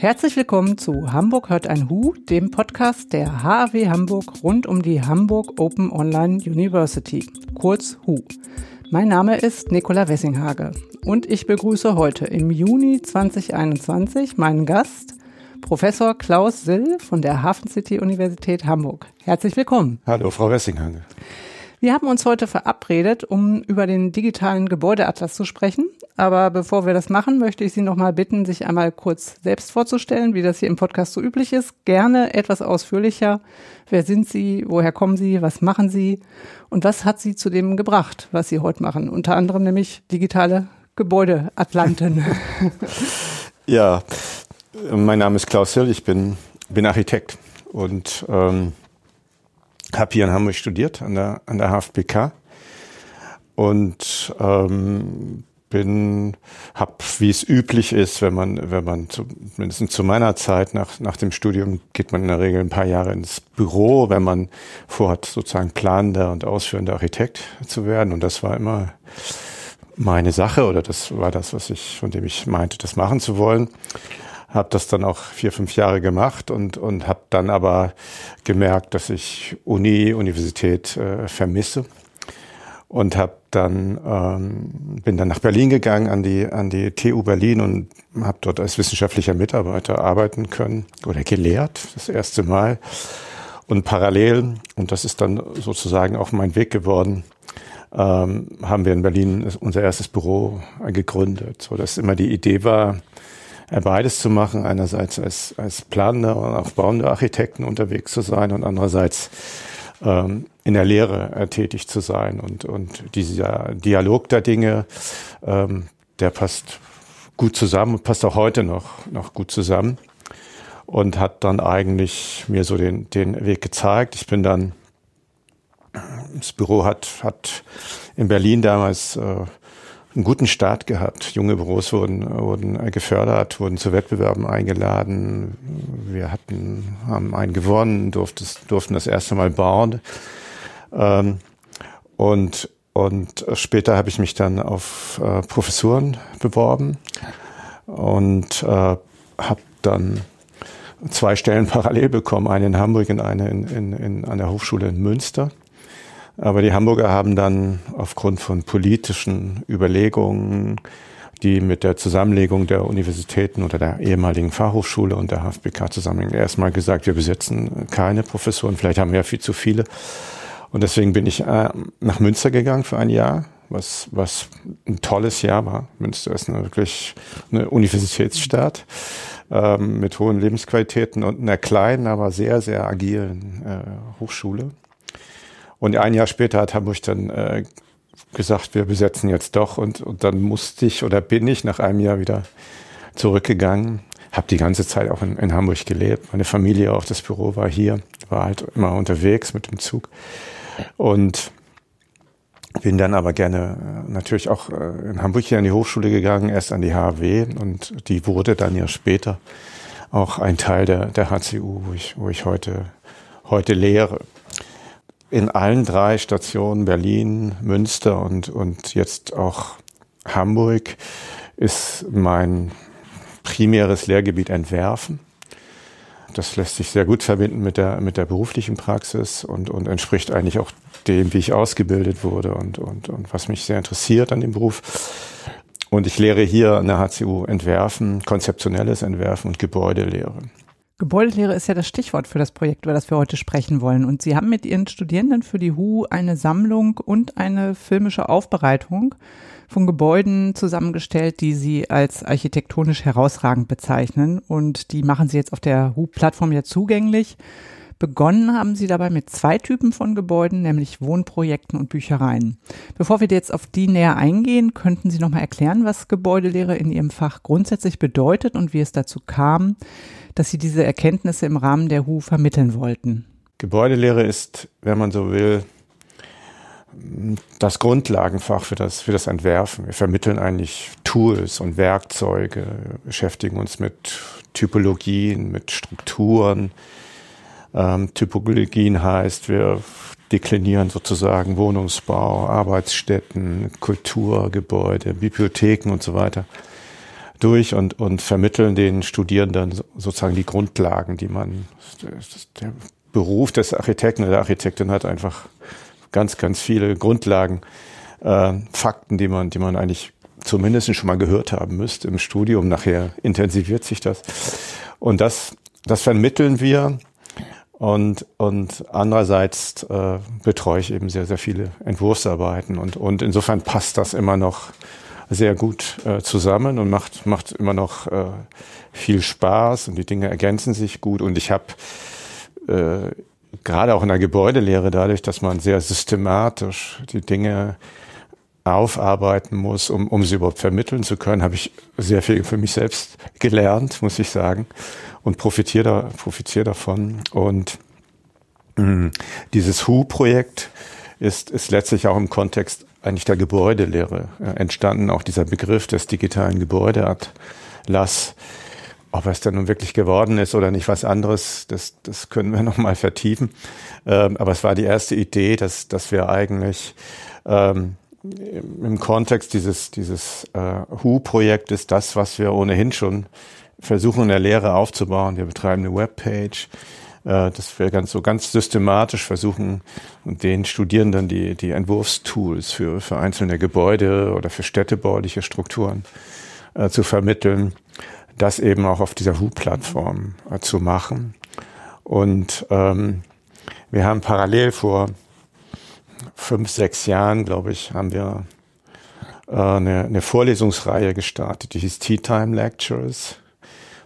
Herzlich willkommen zu Hamburg hört ein Hu, dem Podcast der HAW Hamburg rund um die Hamburg Open Online University, kurz HU. Mein Name ist Nicola Wessinghage und ich begrüße heute im Juni 2021 meinen Gast, Professor Klaus Sill von der Hafen City Universität Hamburg. Herzlich willkommen. Hallo, Frau Wessinghage. Wir haben uns heute verabredet, um über den digitalen Gebäudeatlas zu sprechen. Aber bevor wir das machen, möchte ich Sie noch mal bitten, sich einmal kurz selbst vorzustellen, wie das hier im Podcast so üblich ist. Gerne etwas ausführlicher. Wer sind Sie? Woher kommen Sie? Was machen Sie? Und was hat Sie zu dem gebracht, was Sie heute machen? Unter anderem nämlich digitale Gebäudeatlanten. ja, mein Name ist Klaus Hill. Ich bin, bin Architekt und ähm, habe hier in Hamburg studiert an der, an der HFBK und ähm, bin, hab, wie es üblich ist, wenn man, wenn man zumindest zu meiner Zeit nach, nach dem Studium geht man in der Regel ein paar Jahre ins Büro, wenn man vorhat, sozusagen planender und ausführender Architekt zu werden. Und das war immer meine Sache oder das war das, was ich, von dem ich meinte, das machen zu wollen habe das dann auch vier, fünf Jahre gemacht und, und habe dann aber gemerkt, dass ich Uni, Universität äh, vermisse und habe dann ähm, bin dann nach Berlin gegangen an die an die TU Berlin und habe dort als wissenschaftlicher Mitarbeiter arbeiten können oder gelehrt das erste Mal. Und parallel und das ist dann sozusagen auch mein Weg geworden ähm, haben wir in Berlin unser erstes Büro gegründet so dass immer die Idee war beides zu machen, einerseits als, als planender und auch bauender Architekten unterwegs zu sein und andererseits ähm, in der Lehre äh, tätig zu sein. Und, und dieser Dialog der Dinge, ähm, der passt gut zusammen und passt auch heute noch, noch gut zusammen und hat dann eigentlich mir so den, den Weg gezeigt. Ich bin dann, das Büro hat, hat in Berlin damals äh, einen guten Start gehabt. Junge Büros wurden, wurden gefördert, wurden zu Wettbewerben eingeladen. Wir hatten, haben einen gewonnen, durften, durften das erste Mal bauen. Ähm, und, und später habe ich mich dann auf äh, Professuren beworben und äh, habe dann zwei Stellen parallel bekommen, eine in Hamburg und eine in, in, in, an der Hochschule in Münster. Aber die Hamburger haben dann aufgrund von politischen Überlegungen, die mit der Zusammenlegung der Universitäten oder der ehemaligen Fachhochschule und der HFBK zusammenhängen, erstmal gesagt, wir besetzen keine Professoren, vielleicht haben wir ja viel zu viele. Und deswegen bin ich äh, nach Münster gegangen für ein Jahr, was, was ein tolles Jahr war. Münster ist eine, wirklich eine Universitätsstadt ähm, mit hohen Lebensqualitäten und einer kleinen, aber sehr, sehr agilen äh, Hochschule. Und ein Jahr später hat Hamburg dann äh, gesagt, wir besetzen jetzt doch. Und, und dann musste ich oder bin ich nach einem Jahr wieder zurückgegangen. Habe die ganze Zeit auch in, in Hamburg gelebt. Meine Familie, auch das Büro war hier, war halt immer unterwegs mit dem Zug. Und bin dann aber gerne äh, natürlich auch äh, in Hamburg hier an die Hochschule gegangen, erst an die HW und die wurde dann ja später auch ein Teil der, der HCU, wo ich, wo ich heute, heute lehre in allen drei Stationen Berlin, Münster und, und jetzt auch Hamburg ist mein primäres Lehrgebiet Entwerfen. Das lässt sich sehr gut verbinden mit der, mit der beruflichen Praxis und, und entspricht eigentlich auch dem, wie ich ausgebildet wurde und, und, und was mich sehr interessiert an dem Beruf. Und ich lehre hier an der HCU Entwerfen, konzeptionelles Entwerfen und Gebäudelehre. Gebäudelehre ist ja das Stichwort für das Projekt, über das wir heute sprechen wollen. Und Sie haben mit Ihren Studierenden für die HU eine Sammlung und eine filmische Aufbereitung von Gebäuden zusammengestellt, die Sie als architektonisch herausragend bezeichnen. Und die machen Sie jetzt auf der HU-Plattform ja zugänglich. Begonnen haben Sie dabei mit zwei Typen von Gebäuden, nämlich Wohnprojekten und Büchereien. Bevor wir jetzt auf die näher eingehen, könnten Sie noch mal erklären, was Gebäudelehre in Ihrem Fach grundsätzlich bedeutet und wie es dazu kam, dass Sie diese Erkenntnisse im Rahmen der HU vermitteln wollten? Gebäudelehre ist, wenn man so will, das Grundlagenfach für das, für das Entwerfen. Wir vermitteln eigentlich Tools und Werkzeuge, beschäftigen uns mit Typologien, mit Strukturen. Ähm, Typologien heißt, wir deklinieren sozusagen Wohnungsbau, Arbeitsstätten, Kulturgebäude, Bibliotheken und so weiter durch und, und vermitteln den Studierenden sozusagen die Grundlagen, die man, der Beruf des Architekten oder der Architektin hat einfach ganz, ganz viele Grundlagen, äh, Fakten, die man, die man eigentlich zumindest schon mal gehört haben müsste im Studium. Nachher intensiviert sich das. Und das, das vermitteln wir. Und, und andererseits äh, betreue ich eben sehr, sehr viele Entwurfsarbeiten. Und, und insofern passt das immer noch sehr gut äh, zusammen und macht, macht immer noch äh, viel Spaß und die Dinge ergänzen sich gut. Und ich habe äh, gerade auch in der Gebäudelehre dadurch, dass man sehr systematisch die Dinge aufarbeiten muss, um, um sie überhaupt vermitteln zu können, habe ich sehr viel für mich selbst gelernt, muss ich sagen, und profitiere, da, profitiere davon. Und mh, mm, dieses HU-Projekt ist, ist letztlich auch im Kontext eigentlich der Gebäudelehre äh, entstanden, auch dieser Begriff des digitalen Gebäudeatlas. Ob es dann nun wirklich geworden ist oder nicht was anderes, das, das können wir nochmal vertiefen. Ähm, aber es war die erste Idee, dass, dass wir eigentlich ähm, im Kontext dieses, dieses äh, HU-Projektes das, was wir ohnehin schon versuchen in der Lehre aufzubauen. Wir betreiben eine Webpage, dass wir ganz so ganz systematisch versuchen, den Studierenden die, die Entwurfstools für, für einzelne Gebäude oder für städtebauliche Strukturen äh, zu vermitteln, das eben auch auf dieser HU-Plattform äh, zu machen. Und ähm, wir haben parallel vor fünf, sechs Jahren, glaube ich, haben wir äh, eine, eine Vorlesungsreihe gestartet, die hieß Tea Time Lectures.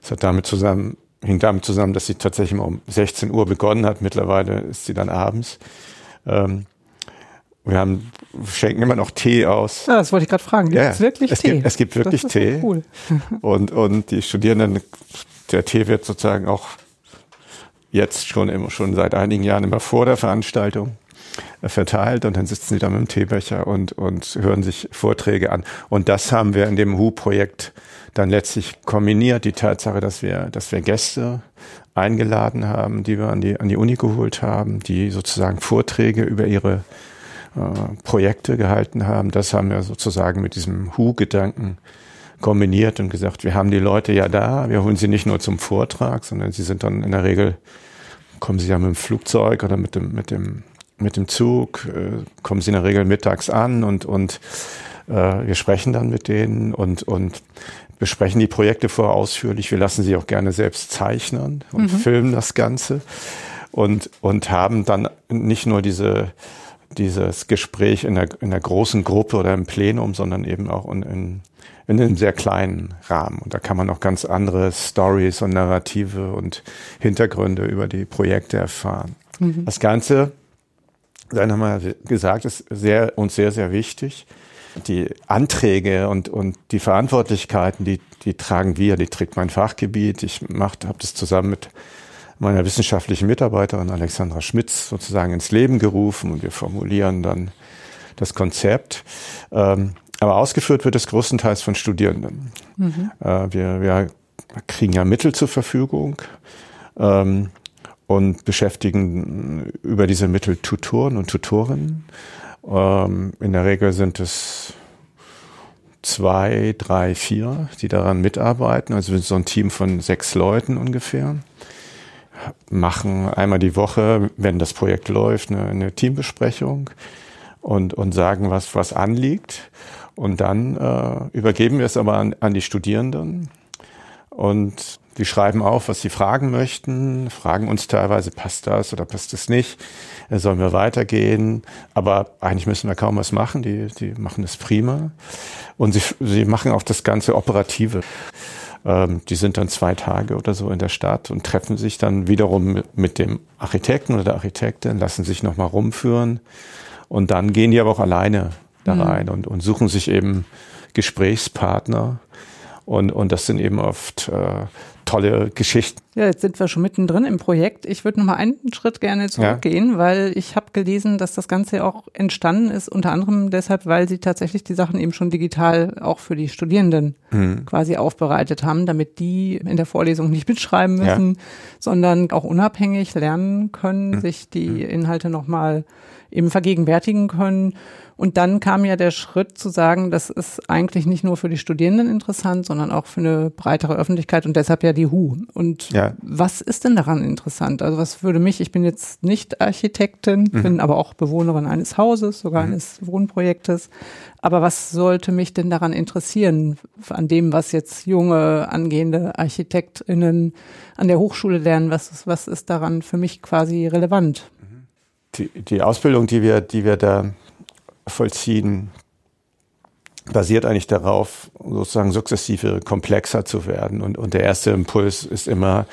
Das hat damit zusammen hing damit zusammen, dass sie tatsächlich mal um 16 Uhr begonnen hat. Mittlerweile ist sie dann abends. Ähm, wir haben schenken immer noch Tee aus. Ja, das wollte ich gerade fragen. Gibt ja, es wirklich es Tee? Gibt, es gibt wirklich Tee. Cool. und, und die Studierenden, der Tee wird sozusagen auch jetzt schon immer, schon seit einigen Jahren immer vor der Veranstaltung verteilt und dann sitzen sie da mit dem Teebecher und, und hören sich Vorträge an. Und das haben wir in dem HU-Projekt dann letztlich kombiniert die Tatsache, dass wir, dass wir Gäste eingeladen haben, die wir an die, an die Uni geholt haben, die sozusagen Vorträge über ihre äh, Projekte gehalten haben. Das haben wir sozusagen mit diesem Hu-Gedanken kombiniert und gesagt, wir haben die Leute ja da, wir holen sie nicht nur zum Vortrag, sondern sie sind dann in der Regel, kommen sie ja mit dem Flugzeug oder mit dem, mit dem, mit dem Zug, äh, kommen sie in der Regel mittags an und, und äh, wir sprechen dann mit denen und, und besprechen die Projekte vorher ausführlich. Wir lassen sie auch gerne selbst zeichnen und mhm. filmen das Ganze und, und haben dann nicht nur diese, dieses Gespräch in der, in der großen Gruppe oder im Plenum, sondern eben auch in, in, in einem sehr kleinen Rahmen. Und da kann man auch ganz andere Stories und Narrative und Hintergründe über die Projekte erfahren. Mhm. Das Ganze, dann haben wir gesagt, ist sehr, uns sehr, sehr wichtig die Anträge und, und die Verantwortlichkeiten, die, die tragen wir, die trägt mein Fachgebiet. Ich habe das zusammen mit meiner wissenschaftlichen Mitarbeiterin Alexandra Schmitz sozusagen ins Leben gerufen und wir formulieren dann das Konzept. Ähm, aber ausgeführt wird es größtenteils von Studierenden. Mhm. Äh, wir, wir kriegen ja Mittel zur Verfügung ähm, und beschäftigen über diese Mittel Tutoren und Tutorinnen. Ähm, in der Regel sind es zwei, drei, vier, die daran mitarbeiten. Also so ein Team von sechs Leuten ungefähr. Machen einmal die Woche, wenn das Projekt läuft, eine, eine Teambesprechung und, und sagen, was, was anliegt. Und dann äh, übergeben wir es aber an, an die Studierenden. Und die schreiben auf, was sie fragen möchten, fragen uns teilweise, passt das oder passt das nicht, äh, sollen wir weitergehen. Aber eigentlich müssen wir kaum was machen, die, die machen es prima. Und sie, sie machen auch das ganze Operative. Ähm, die sind dann zwei Tage oder so in der Stadt und treffen sich dann wiederum mit dem Architekten oder der Architektin, lassen sich nochmal rumführen. Und dann gehen die aber auch alleine da mhm. rein mhm. und, und suchen sich eben Gesprächspartner. Und, und das sind eben oft äh, tolle Geschichten. Ja, jetzt sind wir schon mittendrin im Projekt. Ich würde noch mal einen Schritt gerne zurückgehen, ja. weil ich habe gelesen, dass das Ganze auch entstanden ist, unter anderem deshalb, weil sie tatsächlich die Sachen eben schon digital auch für die Studierenden mhm. quasi aufbereitet haben, damit die in der Vorlesung nicht mitschreiben müssen, ja. sondern auch unabhängig lernen können, mhm. sich die mhm. Inhalte noch mal eben vergegenwärtigen können und dann kam ja der Schritt zu sagen, das ist eigentlich nicht nur für die Studierenden interessant, sondern auch für eine breitere Öffentlichkeit und deshalb ja die HU. Und ja. was ist denn daran interessant? Also was würde mich, ich bin jetzt nicht Architektin, mhm. bin aber auch Bewohnerin eines Hauses, sogar mhm. eines Wohnprojektes. Aber was sollte mich denn daran interessieren, an dem, was jetzt junge, angehende ArchitektInnen an der Hochschule lernen? Was ist, was ist daran für mich quasi relevant? Die, die Ausbildung, die wir, die wir da vollziehen, basiert eigentlich darauf, sozusagen sukzessive komplexer zu werden. Und, und der erste Impuls ist immer,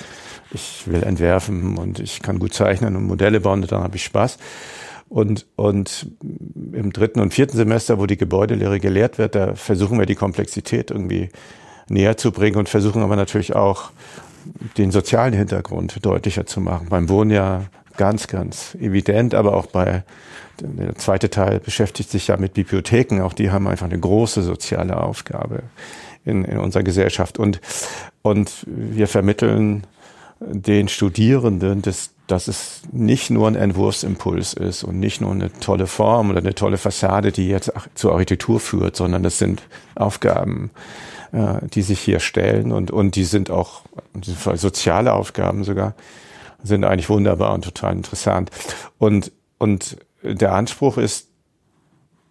ich will entwerfen und ich kann gut zeichnen und Modelle bauen und dann habe ich Spaß. Und, und im dritten und vierten Semester, wo die Gebäudelehre gelehrt wird, da versuchen wir die Komplexität irgendwie näher zu bringen und versuchen aber natürlich auch den sozialen Hintergrund deutlicher zu machen. Beim Wohnen ja ganz, ganz evident, aber auch bei der zweite Teil beschäftigt sich ja mit Bibliotheken. Auch die haben einfach eine große soziale Aufgabe in, in unserer Gesellschaft. Und, und wir vermitteln den Studierenden, dass, dass es nicht nur ein Entwurfsimpuls ist und nicht nur eine tolle Form oder eine tolle Fassade, die jetzt zur Architektur führt, sondern das sind Aufgaben, äh, die sich hier stellen und, und die sind auch, soziale Aufgaben sogar, sind eigentlich wunderbar und total interessant. Und, und der Anspruch ist,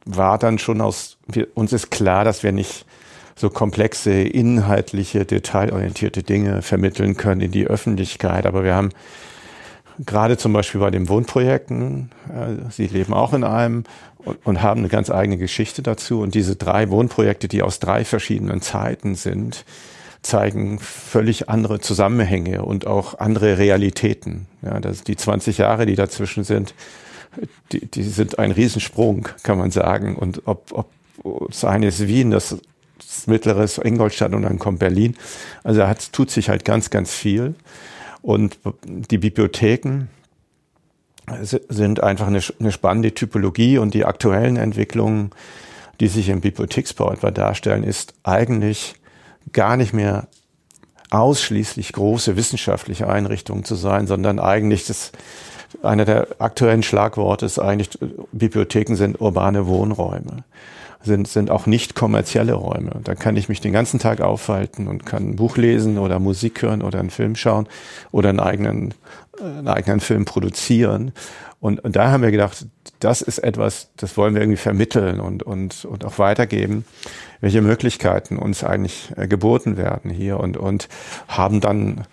war dann schon aus, wir, uns ist klar, dass wir nicht so komplexe, inhaltliche, detailorientierte Dinge vermitteln können in die Öffentlichkeit. Aber wir haben gerade zum Beispiel bei den Wohnprojekten, äh, Sie leben auch in einem und, und, haben eine ganz eigene Geschichte dazu. Und diese drei Wohnprojekte, die aus drei verschiedenen Zeiten sind, zeigen völlig andere Zusammenhänge und auch andere Realitäten. Ja, das, die 20 Jahre, die dazwischen sind, die, die sind ein Riesensprung, kann man sagen. Und ob, ob das eine ist Wien, das, das mittlere ist Ingolstadt und dann kommt Berlin. Also da hat, tut sich halt ganz, ganz viel. Und die Bibliotheken sind einfach eine, eine spannende Typologie und die aktuellen Entwicklungen, die sich im Bibliotheksbau etwa darstellen, ist eigentlich gar nicht mehr ausschließlich große wissenschaftliche Einrichtungen zu sein, sondern eigentlich das einer der aktuellen Schlagworte ist eigentlich, Bibliotheken sind urbane Wohnräume, sind, sind auch nicht kommerzielle Räume. Da kann ich mich den ganzen Tag aufhalten und kann ein Buch lesen oder Musik hören oder einen Film schauen oder einen eigenen, einen eigenen Film produzieren. Und, und da haben wir gedacht, das ist etwas, das wollen wir irgendwie vermitteln und, und, und auch weitergeben, welche Möglichkeiten uns eigentlich äh, geboten werden hier und, und haben dann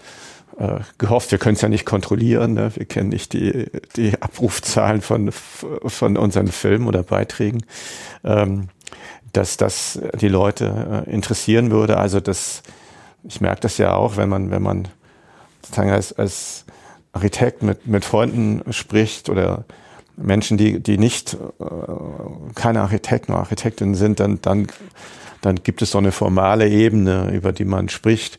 äh, gehofft, wir können es ja nicht kontrollieren, ne? wir kennen nicht die, die Abrufzahlen von, von unseren Filmen oder Beiträgen, ähm, dass das die Leute äh, interessieren würde. Also das, ich merke das ja auch, wenn man, wenn man sozusagen als, als Architekt mit, mit Freunden spricht oder Menschen, die, die nicht äh, keine Architekten oder Architektinnen sind, dann, dann, dann gibt es so eine formale Ebene, über die man spricht.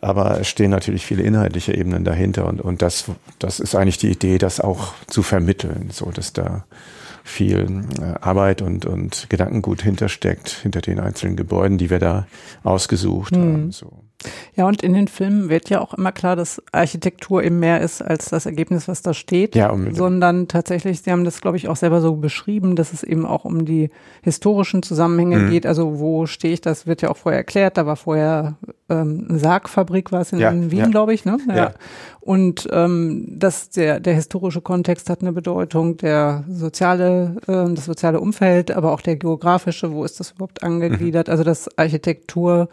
Aber es stehen natürlich viele inhaltliche Ebenen dahinter und, und das, das ist eigentlich die Idee, das auch zu vermitteln, so dass da viel äh, Arbeit und, und Gedankengut hintersteckt, hinter den einzelnen Gebäuden, die wir da ausgesucht hm. haben. So. Ja, und in den Filmen wird ja auch immer klar, dass Architektur eben mehr ist als das Ergebnis, was da steht, ja, um, sondern tatsächlich, Sie haben das, glaube ich, auch selber so beschrieben, dass es eben auch um die historischen Zusammenhänge mhm. geht. Also wo stehe ich, das wird ja auch vorher erklärt. Da war vorher ähm, eine Sargfabrik, war es in, ja, Wien, ja. glaube ich. Ne? Ja. Und ähm, das, der, der historische Kontext hat eine Bedeutung, der soziale, äh, das soziale Umfeld, aber auch der geografische, wo ist das überhaupt angegliedert? Mhm. Also dass Architektur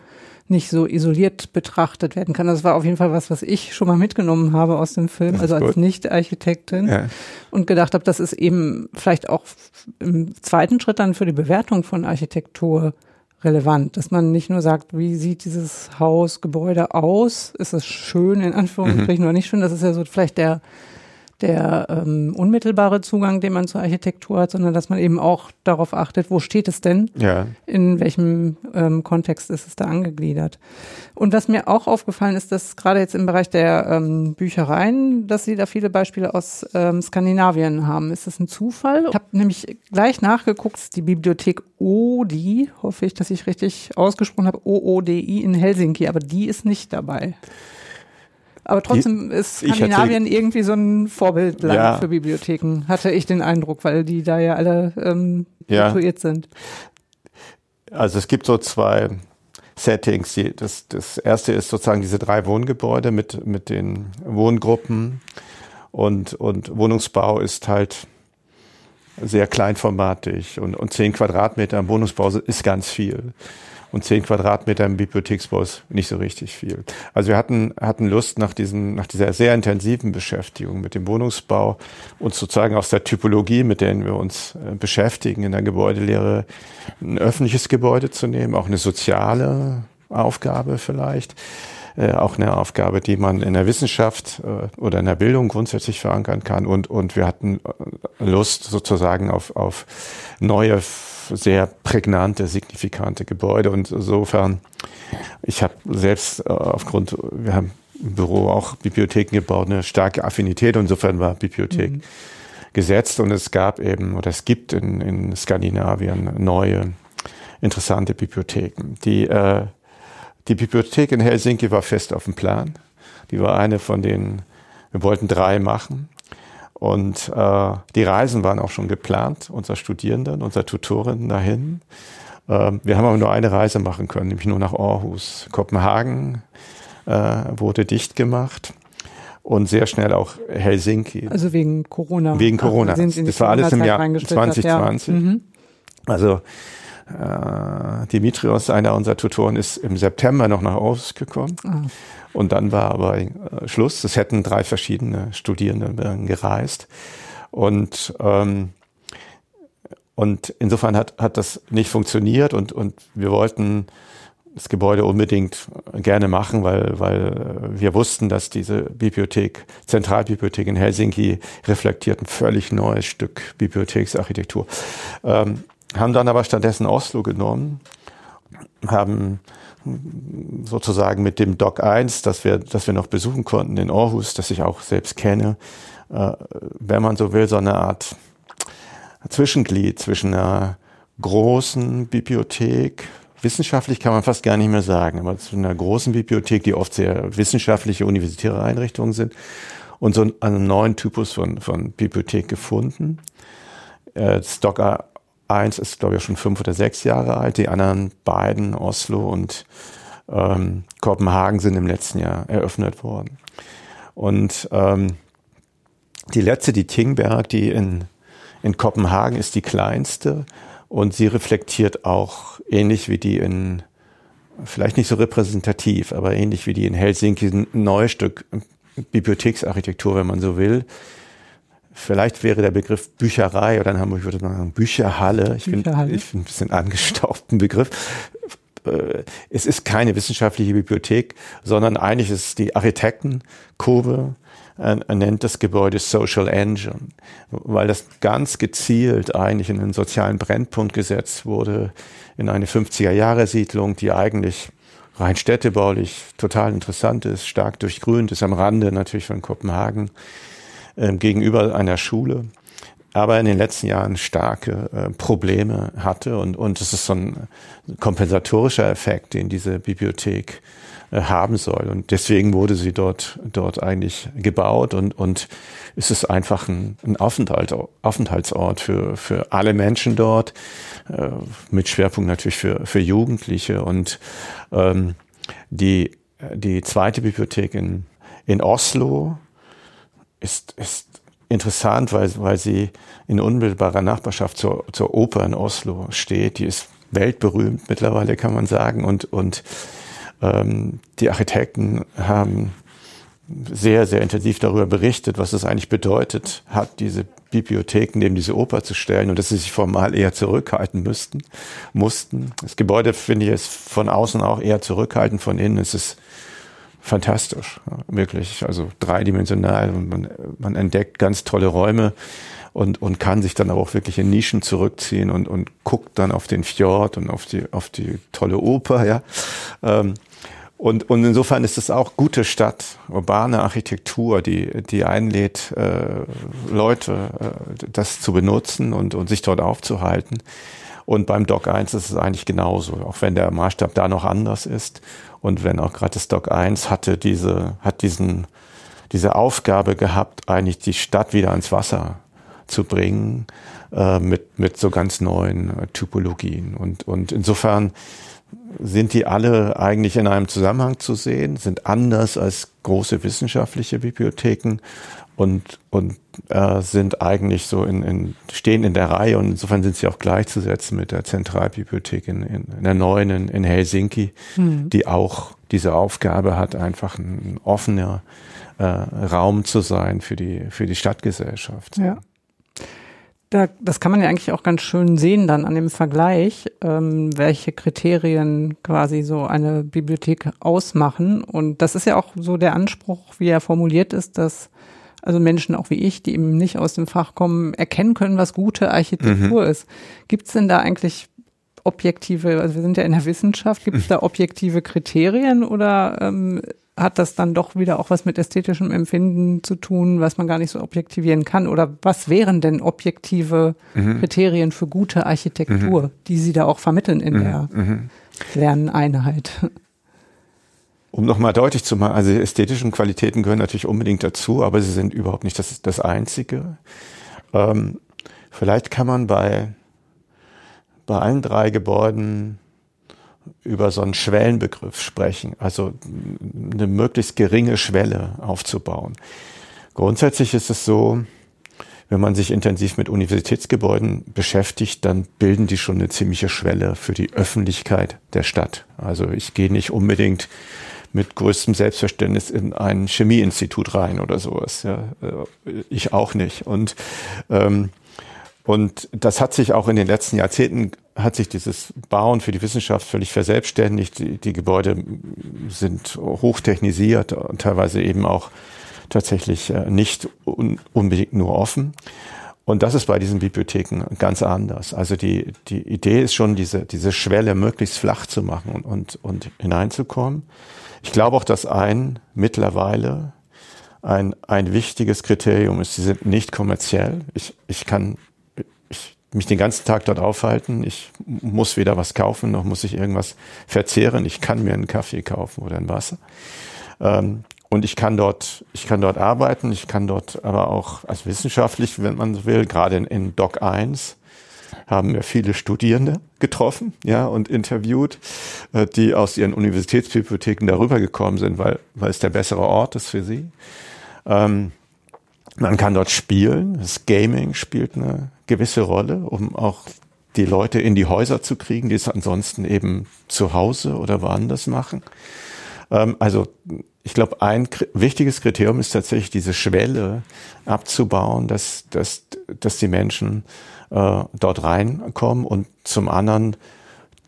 nicht so isoliert betrachtet werden kann. Das war auf jeden Fall was, was ich schon mal mitgenommen habe aus dem Film, also als Nicht-Architektin ja. und gedacht habe, das ist eben vielleicht auch im zweiten Schritt dann für die Bewertung von Architektur relevant, dass man nicht nur sagt, wie sieht dieses Haus, Gebäude aus, ist es schön in Anführungsstrichen mhm. oder nicht schön, das ist ja so vielleicht der der ähm, unmittelbare Zugang, den man zur Architektur hat, sondern dass man eben auch darauf achtet, wo steht es denn? Ja. In welchem ähm, Kontext ist es da angegliedert? Und was mir auch aufgefallen ist, dass gerade jetzt im Bereich der ähm, Büchereien, dass Sie da viele Beispiele aus ähm, Skandinavien haben. Ist das ein Zufall? Ich habe nämlich gleich nachgeguckt, die Bibliothek ODI, hoffe ich, dass ich richtig ausgesprochen habe, OODI in Helsinki, aber die ist nicht dabei. Aber trotzdem ist Skandinavien hatte, irgendwie so ein Vorbildland ja, für Bibliotheken, hatte ich den Eindruck, weil die da ja alle ähm, ja. sind. Also es gibt so zwei Settings. Das, das erste ist sozusagen diese drei Wohngebäude mit, mit den Wohngruppen und, und Wohnungsbau ist halt sehr kleinformatig und, und zehn Quadratmeter im Wohnungsbau ist ganz viel und zehn Quadratmeter im Bibliotheksbau ist nicht so richtig viel. Also wir hatten, hatten Lust nach diesem, nach dieser sehr intensiven Beschäftigung mit dem Wohnungsbau und sozusagen aus der Typologie, mit der wir uns äh, beschäftigen in der Gebäudelehre, ein öffentliches Gebäude zu nehmen, auch eine soziale Aufgabe vielleicht. Äh, auch eine Aufgabe, die man in der Wissenschaft äh, oder in der Bildung grundsätzlich verankern kann. Und, und wir hatten äh, Lust sozusagen auf, auf neue sehr prägnante, signifikante Gebäude. Und insofern, ich habe selbst äh, aufgrund, wir haben im Büro auch Bibliotheken gebaut, eine starke Affinität. Insofern war Bibliothek mhm. gesetzt und es gab eben, oder es gibt in, in Skandinavien neue, interessante Bibliotheken. Die, äh, die Bibliothek in Helsinki war fest auf dem Plan. Die war eine von den, wir wollten drei machen. Und äh, die Reisen waren auch schon geplant, unser Studierenden, unser Tutoren dahin. Äh, wir haben aber nur eine Reise machen können, nämlich nur nach Aarhus. Kopenhagen äh, wurde dicht gemacht und sehr schnell auch Helsinki. Also wegen Corona. Wegen Corona. Ach, das war alles im Jahr 2020. Ja. Mhm. Also äh, Dimitrios, einer unserer Tutoren, ist im September noch nach Aarhus gekommen. Ah. Und dann war aber äh, Schluss. Es hätten drei verschiedene Studierende gereist. Und, ähm, und insofern hat, hat das nicht funktioniert und, und wir wollten das Gebäude unbedingt gerne machen, weil, weil wir wussten, dass diese Bibliothek, Zentralbibliothek in Helsinki reflektiert ein völlig neues Stück Bibliotheksarchitektur. Ähm, haben dann aber stattdessen Oslo genommen, haben sozusagen mit dem Doc 1, das wir, das wir noch besuchen konnten in Aarhus, das ich auch selbst kenne, äh, wenn man so will, so eine Art Zwischenglied zwischen einer großen Bibliothek, wissenschaftlich kann man fast gar nicht mehr sagen, aber zu einer großen Bibliothek, die oft sehr wissenschaftliche universitäre Einrichtungen sind, und so einen neuen Typus von, von Bibliothek gefunden. Äh, Stock Eins ist, glaube ich, schon fünf oder sechs Jahre alt. Die anderen beiden, Oslo und ähm, Kopenhagen, sind im letzten Jahr eröffnet worden. Und ähm, die letzte, die Tingberg, die in, in Kopenhagen ist die kleinste und sie reflektiert auch ähnlich wie die in, vielleicht nicht so repräsentativ, aber ähnlich wie die in Helsinki, ein neues Stück Bibliotheksarchitektur, wenn man so will, Vielleicht wäre der Begriff Bücherei oder in Hamburg würde man sagen Bücherhalle. Ich finde find ein bisschen angestaubten Begriff. Äh, es ist keine wissenschaftliche Bibliothek, sondern eigentlich ist es die Architektenkurve, er nennt das Gebäude Social Engine, weil das ganz gezielt eigentlich in einen sozialen Brennpunkt gesetzt wurde, in eine 50er-Jahre-Siedlung, die eigentlich rein städtebaulich total interessant ist, stark durchgrünt ist, am Rande natürlich von Kopenhagen äh, gegenüber einer Schule, aber in den letzten Jahren starke äh, Probleme hatte. Und und es ist so ein kompensatorischer Effekt, den diese Bibliothek äh, haben soll. Und deswegen wurde sie dort dort eigentlich gebaut. Und und es ist einfach ein, ein Aufenthalt, Aufenthaltsort für für alle Menschen dort äh, mit Schwerpunkt natürlich für für Jugendliche. Und ähm, die die zweite Bibliothek in in Oslo ist, ist interessant, weil, weil sie in unmittelbarer Nachbarschaft zur, zur Oper in Oslo steht. Die ist weltberühmt mittlerweile, kann man sagen. Und, und ähm, die Architekten haben sehr, sehr intensiv darüber berichtet, was es eigentlich bedeutet hat, diese Bibliotheken neben diese Oper zu stellen und dass sie sich formal eher zurückhalten müssten, mussten. Das Gebäude, finde ich, ist von außen auch eher zurückhaltend, von innen ist es fantastisch, wirklich. Also dreidimensional. Man, man entdeckt ganz tolle Räume und, und kann sich dann auch wirklich in Nischen zurückziehen und, und guckt dann auf den Fjord und auf die, auf die tolle Oper, ja. Ähm, und, und insofern ist es auch gute Stadt, urbane Architektur, die, die einlädt, äh, Leute äh, das zu benutzen und, und sich dort aufzuhalten. Und beim Doc 1 ist es eigentlich genauso, auch wenn der Maßstab da noch anders ist. Und wenn auch gerade das Doc 1 hatte diese, hat diesen, diese Aufgabe gehabt, eigentlich die Stadt wieder ans Wasser zu bringen, äh, mit, mit so ganz neuen äh, Typologien. Und, und insofern sind die alle eigentlich in einem Zusammenhang zu sehen, sind anders als große wissenschaftliche Bibliotheken und, und äh, sind eigentlich so in, in, stehen in der Reihe und insofern sind sie auch gleichzusetzen mit der Zentralbibliothek in, in, in der neuen in, in Helsinki, mhm. die auch diese Aufgabe hat, einfach ein offener äh, Raum zu sein für die, für die Stadtgesellschaft. Ja. Da, das kann man ja eigentlich auch ganz schön sehen dann an dem Vergleich, ähm, welche Kriterien quasi so eine Bibliothek ausmachen. Und das ist ja auch so der Anspruch, wie er formuliert ist, dass also Menschen auch wie ich, die eben nicht aus dem Fach kommen, erkennen können, was gute Architektur mhm. ist. Gibt es denn da eigentlich objektive, also wir sind ja in der Wissenschaft, gibt es da objektive Kriterien oder ähm, hat das dann doch wieder auch was mit ästhetischem Empfinden zu tun, was man gar nicht so objektivieren kann? Oder was wären denn objektive mhm. Kriterien für gute Architektur, mhm. die Sie da auch vermitteln in mhm. der mhm. Lerneinheit? Um nochmal deutlich zu machen, also ästhetischen Qualitäten gehören natürlich unbedingt dazu, aber sie sind überhaupt nicht das, das Einzige. Ähm, vielleicht kann man bei, bei allen drei Gebäuden über so einen Schwellenbegriff sprechen, also eine möglichst geringe Schwelle aufzubauen. Grundsätzlich ist es so, wenn man sich intensiv mit Universitätsgebäuden beschäftigt, dann bilden die schon eine ziemliche Schwelle für die Öffentlichkeit der Stadt. Also ich gehe nicht unbedingt mit größtem Selbstverständnis in ein Chemieinstitut rein oder sowas. Ja, äh, ich auch nicht. Und ähm, und das hat sich auch in den letzten Jahrzehnten hat sich dieses Bauen für die Wissenschaft völlig verselbstständigt. Die, die Gebäude sind hochtechnisiert und teilweise eben auch tatsächlich äh, nicht un, unbedingt nur offen. Und das ist bei diesen Bibliotheken ganz anders. Also die, die Idee ist schon, diese, diese Schwelle möglichst flach zu machen und, und, und hineinzukommen. Ich glaube auch, dass ein mittlerweile ein, ein wichtiges Kriterium ist, sie sind nicht kommerziell. Ich, ich kann ich, mich den ganzen Tag dort aufhalten. Ich muss weder was kaufen, noch muss ich irgendwas verzehren. Ich kann mir einen Kaffee kaufen oder ein Wasser. Ähm, und ich kann dort, ich kann dort arbeiten, ich kann dort aber auch als wissenschaftlich, wenn man so will, gerade in, in Doc 1, haben wir viele Studierende getroffen, ja, und interviewt, äh, die aus ihren Universitätsbibliotheken darüber gekommen sind, weil, weil es der bessere Ort ist für sie. Ähm, man kann dort spielen. Das Gaming spielt eine gewisse Rolle, um auch die Leute in die Häuser zu kriegen, die es ansonsten eben zu Hause oder woanders machen. Ähm, also ich glaube, ein wichtiges Kriterium ist tatsächlich diese Schwelle abzubauen, dass, dass, dass die Menschen äh, dort reinkommen und zum anderen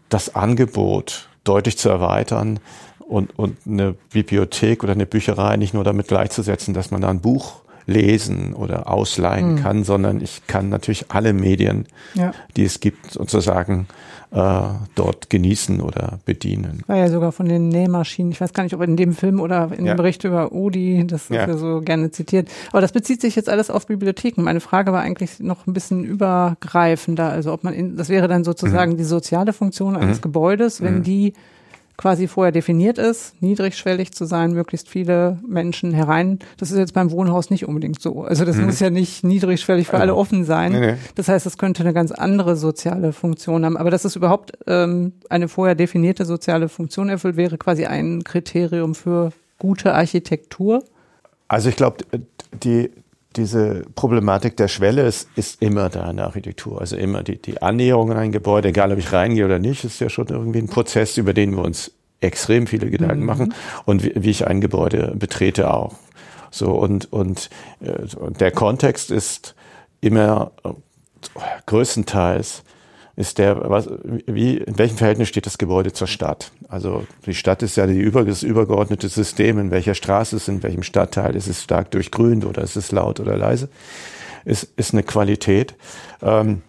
das Angebot deutlich zu erweitern und, und eine Bibliothek oder eine Bücherei nicht nur damit gleichzusetzen, dass man da ein Buch lesen oder ausleihen mhm. kann, sondern ich kann natürlich alle Medien, ja. die es gibt, sozusagen äh, dort genießen oder bedienen. War ja sogar von den Nähmaschinen, ich weiß gar nicht, ob in dem Film oder in ja. dem Bericht über Odi, das ist ja. ja so gerne zitiert. Aber das bezieht sich jetzt alles auf Bibliotheken. Meine Frage war eigentlich noch ein bisschen übergreifender, also ob man, in, das wäre dann sozusagen mhm. die soziale Funktion eines mhm. Gebäudes, wenn mhm. die quasi vorher definiert ist, niedrigschwellig zu sein, möglichst viele Menschen herein. Das ist jetzt beim Wohnhaus nicht unbedingt so. Also das mhm. muss ja nicht niedrigschwellig für alle offen sein. Nee, nee. Das heißt, es könnte eine ganz andere soziale Funktion haben. Aber dass es überhaupt ähm, eine vorher definierte soziale Funktion erfüllt, wäre quasi ein Kriterium für gute Architektur. Also ich glaube, die, diese Problematik der Schwelle ist, ist immer da in der Architektur. Also immer die, die Annäherung an ein Gebäude, egal ob ich reingehe oder nicht, ist ja schon irgendwie ein Prozess, über den wir uns extrem viele Gedanken mhm. machen und wie, wie, ich ein Gebäude betrete auch. So und und äh, der Kontext ist immer äh, größtenteils ist der, was, wie, in welchem Verhältnis steht das Gebäude zur Stadt? Also die Stadt ist ja die das übergeordnete System, in welcher Straße ist, in welchem Stadtteil ist es stark durchgrünt oder ist es laut oder leise, ist, ist eine Qualität. Ähm,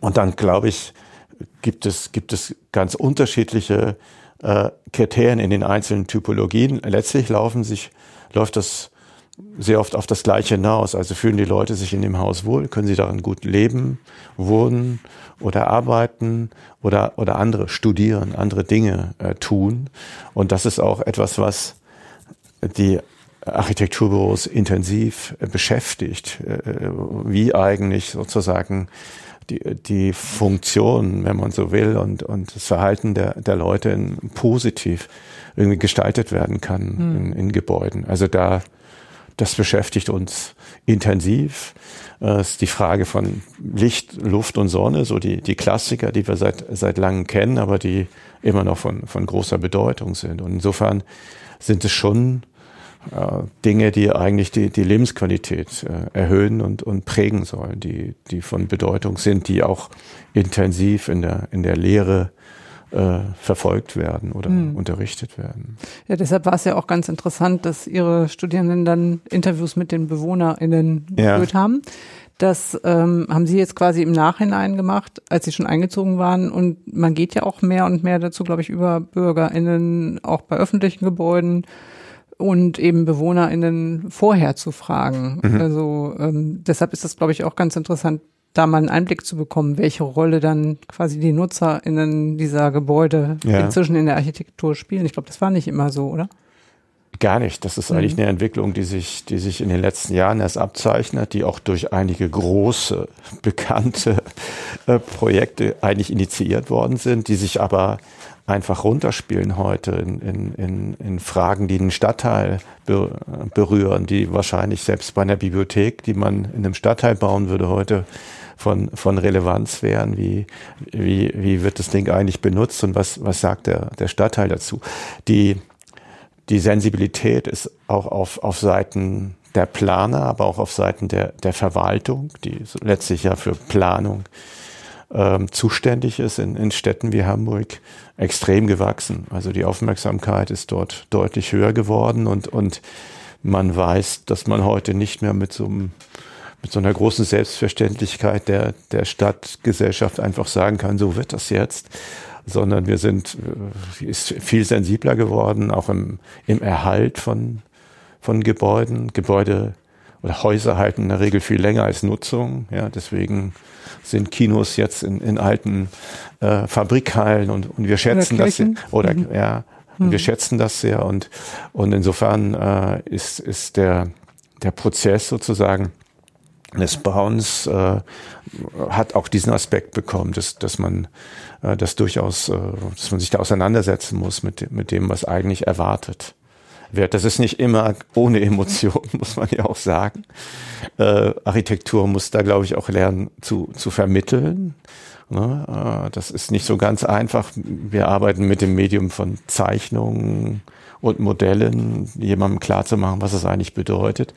und dann glaube ich, gibt es, gibt es ganz unterschiedliche äh, Kriterien in den einzelnen Typologien. Letztlich laufen sich, läuft das sehr oft auf das Gleiche hinaus. Also fühlen die Leute sich in dem Haus wohl, können sie darin gut leben, wohnen oder arbeiten oder, oder andere studieren, andere Dinge äh, tun. Und das ist auch etwas, was die Architekturbüros intensiv äh, beschäftigt, äh, wie eigentlich sozusagen die, die Funktion, wenn man so will, und, und das Verhalten der, der Leute in, positiv irgendwie gestaltet werden kann mhm. in, in Gebäuden. Also da, das beschäftigt uns intensiv. Äh, ist die Frage von Licht, Luft und Sonne, so die, die Klassiker, die wir seit, seit langem kennen, aber die immer noch von, von großer Bedeutung sind. Und insofern sind es schon äh, Dinge, die eigentlich die, die Lebensqualität äh, erhöhen und, und prägen sollen, die, die von Bedeutung sind, die auch intensiv in der, in der Lehre äh, verfolgt werden oder hm. unterrichtet werden. Ja, deshalb war es ja auch ganz interessant, dass Ihre Studierenden dann Interviews mit den BewohnerInnen geführt ja. haben. Das ähm, haben Sie jetzt quasi im Nachhinein gemacht, als Sie schon eingezogen waren. Und man geht ja auch mehr und mehr dazu, glaube ich, über BürgerInnen, auch bei öffentlichen Gebäuden, und eben BewohnerInnen vorher zu fragen. Mhm. Also ähm, deshalb ist das, glaube ich, auch ganz interessant, da mal einen Einblick zu bekommen, welche Rolle dann quasi die NutzerInnen dieser Gebäude ja. inzwischen in der Architektur spielen. Ich glaube, das war nicht immer so, oder? Gar nicht. Das ist eigentlich mhm. eine Entwicklung, die sich, die sich in den letzten Jahren erst abzeichnet, die auch durch einige große, bekannte äh, Projekte eigentlich initiiert worden sind, die sich aber einfach runterspielen heute in, in, in, in Fragen, die einen Stadtteil berühren, die wahrscheinlich selbst bei einer Bibliothek, die man in einem Stadtteil bauen würde, heute von, von Relevanz wären. Wie, wie, wie wird das Ding eigentlich benutzt und was, was sagt der, der Stadtteil dazu? Die, die Sensibilität ist auch auf, auf Seiten der Planer, aber auch auf Seiten der, der Verwaltung, die letztlich ja für Planung ähm, zuständig ist in, in Städten wie Hamburg, extrem gewachsen. Also die Aufmerksamkeit ist dort deutlich höher geworden und, und man weiß, dass man heute nicht mehr mit so einem mit so einer großen Selbstverständlichkeit der, der Stadtgesellschaft einfach sagen kann, so wird das jetzt, sondern wir sind äh, ist viel sensibler geworden, auch im, im Erhalt von, von Gebäuden. Gebäude oder Häuser halten in der Regel viel länger als Nutzung. Ja, deswegen sind Kinos jetzt in, in alten äh, Fabrikhallen und, und wir schätzen das sehr. Oder mhm. ja, mhm. wir schätzen das sehr und und insofern äh, ist ist der der Prozess sozusagen des Bauens äh, hat auch diesen Aspekt bekommen, dass, dass man äh, das durchaus, äh, dass man sich da auseinandersetzen muss mit, mit dem, was eigentlich erwartet wird. Das ist nicht immer ohne Emotion, muss man ja auch sagen. Äh, Architektur muss da, glaube ich, auch lernen zu, zu vermitteln. Ne? Äh, das ist nicht so ganz einfach. Wir arbeiten mit dem Medium von Zeichnungen und Modellen, jemandem klarzumachen, was es eigentlich bedeutet.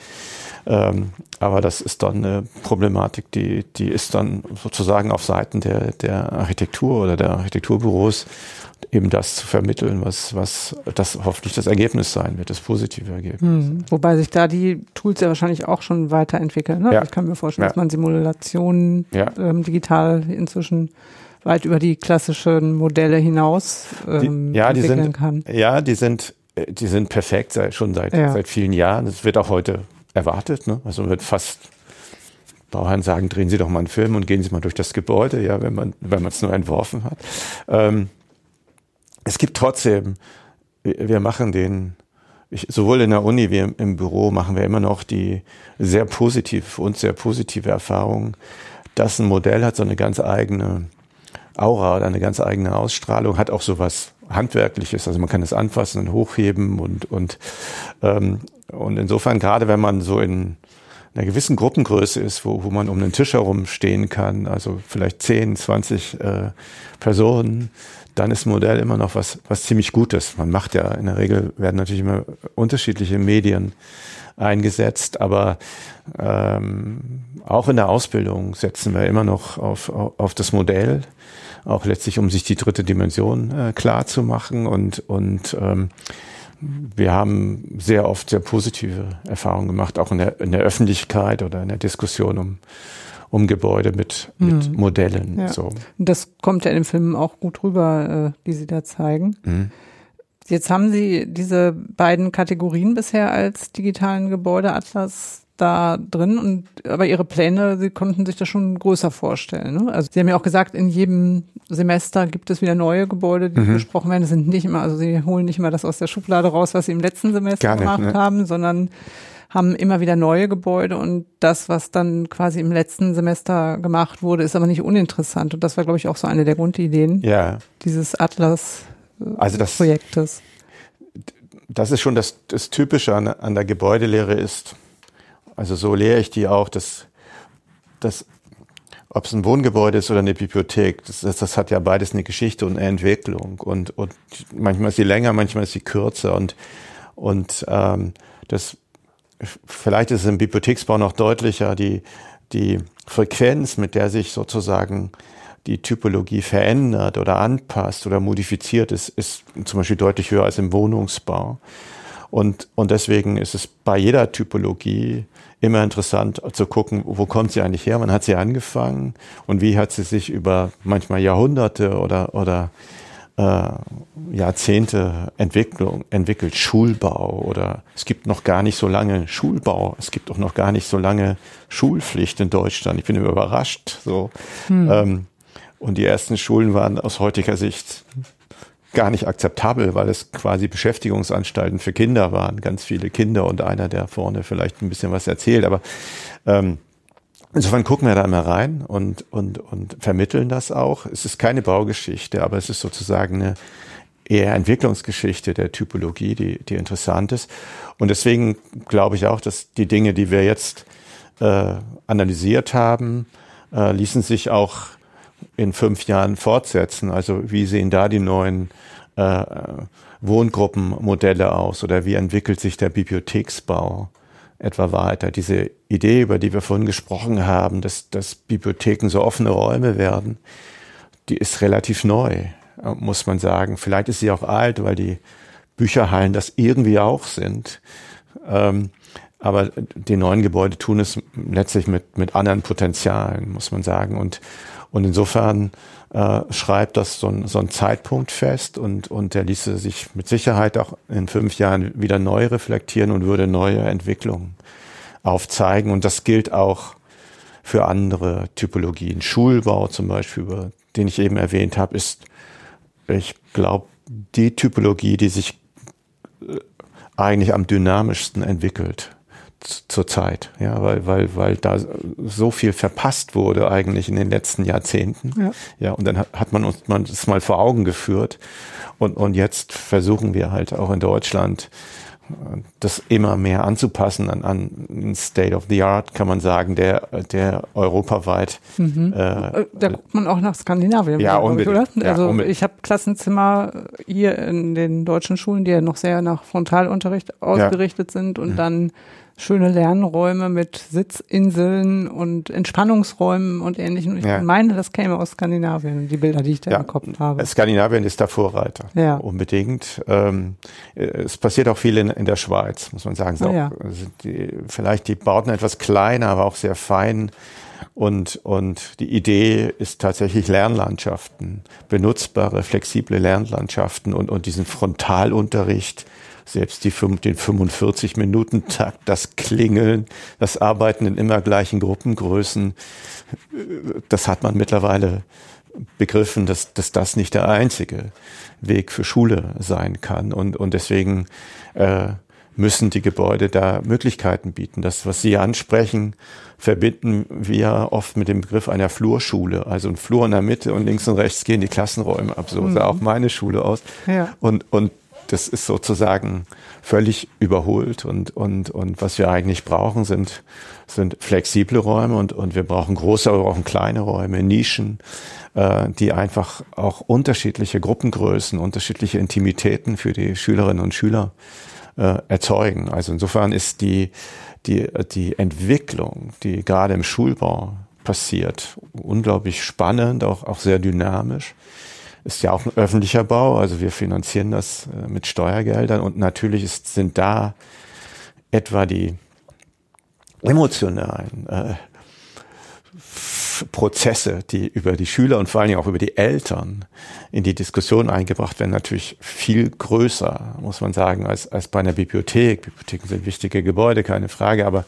Ähm, aber das ist dann eine Problematik, die, die ist dann sozusagen auf Seiten der, der Architektur oder der Architekturbüros eben das zu vermitteln, was, was das hoffentlich das Ergebnis sein wird, das positive Ergebnis. Hm. Wobei sich da die Tools ja wahrscheinlich auch schon weiterentwickeln. Ne? Ja. Ich kann mir vorstellen, ja. dass man Simulationen ja. ähm, digital inzwischen weit über die klassischen Modelle hinaus ähm, die, ja, entwickeln die sind, kann. Ja, die sind, die sind perfekt seit, schon seit, seit vielen Jahren. Das wird auch heute erwartet. Ne? Also wird fast Bauherren sagen, drehen Sie doch mal einen Film und gehen Sie mal durch das Gebäude, ja, wenn man wenn man es nur entworfen hat. Ähm, es gibt trotzdem, wir machen den, ich, sowohl in der Uni wie im, im, Büro machen wir immer noch die sehr positive, für uns sehr positive Erfahrung, dass ein Modell hat so eine ganz eigene Aura oder eine ganz eigene Ausstrahlung, hat auch sowas Handwerkliches, also man kann es anfassen und hochheben und, und, ähm, und insofern, gerade wenn man so in einer gewissen Gruppengröße ist, wo, wo man um den Tisch herum stehen kann, also vielleicht 10, 20 äh, Personen, dann ist Modell immer noch was, was ziemlich Gutes. Man macht ja in der Regel werden natürlich immer unterschiedliche Medien eingesetzt, aber ähm, auch in der Ausbildung setzen wir immer noch auf, auf das Modell, auch letztlich, um sich die dritte Dimension äh, klar zu machen und, und ähm, wir haben sehr oft sehr positive Erfahrungen gemacht, auch in der, in der Öffentlichkeit oder in der Diskussion um, um Gebäude mit, mit mhm. Modellen. Ja. So. Das kommt ja in dem Film auch gut rüber, äh, die Sie da zeigen. Mhm. Jetzt haben Sie diese beiden Kategorien bisher als digitalen Gebäudeatlas da drin und aber ihre Pläne, sie konnten sich das schon größer vorstellen. Ne? Also sie haben ja auch gesagt, in jedem Semester gibt es wieder neue Gebäude, die mhm. besprochen werden. Das sind nicht immer, also sie holen nicht immer das aus der Schublade raus, was sie im letzten Semester nicht, gemacht ne? haben, sondern haben immer wieder neue Gebäude und das, was dann quasi im letzten Semester gemacht wurde, ist aber nicht uninteressant. Und das war, glaube ich, auch so eine der Grundideen ja. dieses Atlas-Projektes. Also das, das ist schon das, das Typische an, an der Gebäudelehre ist, also so lehre ich die auch, dass, dass ob es ein Wohngebäude ist oder eine Bibliothek, das, das, das, hat ja beides eine Geschichte und eine Entwicklung. Und, und manchmal ist sie länger, manchmal ist sie kürzer. Und, und ähm, das vielleicht ist es im Bibliotheksbau noch deutlicher, die, die Frequenz, mit der sich sozusagen die Typologie verändert oder anpasst oder modifiziert ist, ist zum Beispiel deutlich höher als im Wohnungsbau. Und, und deswegen ist es bei jeder Typologie immer interessant zu gucken, wo kommt sie eigentlich her, wann hat sie angefangen und wie hat sie sich über manchmal Jahrhunderte oder, oder Jahrzehnte Entwicklung, entwickelt. Schulbau oder es gibt noch gar nicht so lange Schulbau, es gibt auch noch gar nicht so lange Schulpflicht in Deutschland. Ich bin überrascht. So. Hm. Ähm, und die ersten Schulen waren aus heutiger Sicht gar nicht akzeptabel, weil es quasi Beschäftigungsanstalten für Kinder waren, ganz viele Kinder und einer, der vorne vielleicht ein bisschen was erzählt. Aber ähm, insofern gucken wir da mal rein und, und, und vermitteln das auch. Es ist keine Baugeschichte, aber es ist sozusagen eine eher Entwicklungsgeschichte der Typologie, die, die interessant ist. Und deswegen glaube ich auch, dass die Dinge, die wir jetzt äh, analysiert haben, äh, ließen sich auch in fünf Jahren fortsetzen? Also wie sehen da die neuen äh, Wohngruppenmodelle aus oder wie entwickelt sich der Bibliotheksbau etwa weiter? Diese Idee, über die wir vorhin gesprochen haben, dass, dass Bibliotheken so offene Räume werden, die ist relativ neu, muss man sagen. Vielleicht ist sie auch alt, weil die Bücherhallen das irgendwie auch sind. Ähm, aber die neuen Gebäude tun es letztlich mit, mit anderen Potenzialen, muss man sagen. Und und insofern äh, schreibt das so ein, so ein Zeitpunkt fest und, und der ließe sich mit Sicherheit auch in fünf Jahren wieder neu reflektieren und würde neue Entwicklungen aufzeigen. Und das gilt auch für andere Typologien. Schulbau zum Beispiel, den ich eben erwähnt habe, ist, ich glaube, die Typologie, die sich äh, eigentlich am dynamischsten entwickelt zur Zeit, ja, weil, weil, weil da so viel verpasst wurde eigentlich in den letzten Jahrzehnten. Ja, ja und dann hat, hat man uns man das mal vor Augen geführt. Und, und jetzt versuchen wir halt auch in Deutschland das immer mehr anzupassen an, an State of the Art, kann man sagen, der, der europaweit. Mhm. Äh, da guckt man auch nach Skandinavien. Ja, unbedingt. Ich, also ja, ich habe Klassenzimmer hier in den deutschen Schulen, die ja noch sehr nach Frontalunterricht ausgerichtet ja. sind und mhm. dann schöne Lernräume mit Sitzinseln und Entspannungsräumen und ähnlichem. Ich ja. meine, das käme aus Skandinavien, die Bilder, die ich da ja. im Kopf habe. Skandinavien ist der Vorreiter, ja. unbedingt. Ähm, es passiert auch viel in, in der Schweiz, muss man sagen. Oh, ja. also die, vielleicht die Bauten etwas kleiner, aber auch sehr fein. Und, und die Idee ist tatsächlich Lernlandschaften, benutzbare, flexible Lernlandschaften und, und diesen Frontalunterricht selbst die, den 45-Minuten-Takt, das Klingeln, das Arbeiten in immer gleichen Gruppengrößen, das hat man mittlerweile begriffen, dass, dass das nicht der einzige Weg für Schule sein kann. Und, und deswegen äh, müssen die Gebäude da Möglichkeiten bieten. Das, was Sie ansprechen, verbinden wir oft mit dem Begriff einer Flurschule. Also ein Flur in der Mitte und links und rechts gehen die Klassenräume ab. So mhm. sah auch meine Schule aus. Ja. Und, und das ist sozusagen völlig überholt und, und, und was wir eigentlich brauchen sind, sind flexible Räume und, und wir brauchen große, aber auch kleine Räume, Nischen, äh, die einfach auch unterschiedliche Gruppengrößen, unterschiedliche Intimitäten für die Schülerinnen und Schüler äh, erzeugen. Also insofern ist die, die, die Entwicklung, die gerade im Schulbau passiert, unglaublich spannend, auch, auch sehr dynamisch. Ist ja auch ein öffentlicher Bau, also wir finanzieren das äh, mit Steuergeldern und natürlich ist, sind da etwa die emotionalen äh, Prozesse, die über die Schüler und vor allen Dingen auch über die Eltern in die Diskussion eingebracht werden, natürlich viel größer, muss man sagen, als, als bei einer Bibliothek. Bibliotheken sind wichtige Gebäude, keine Frage, aber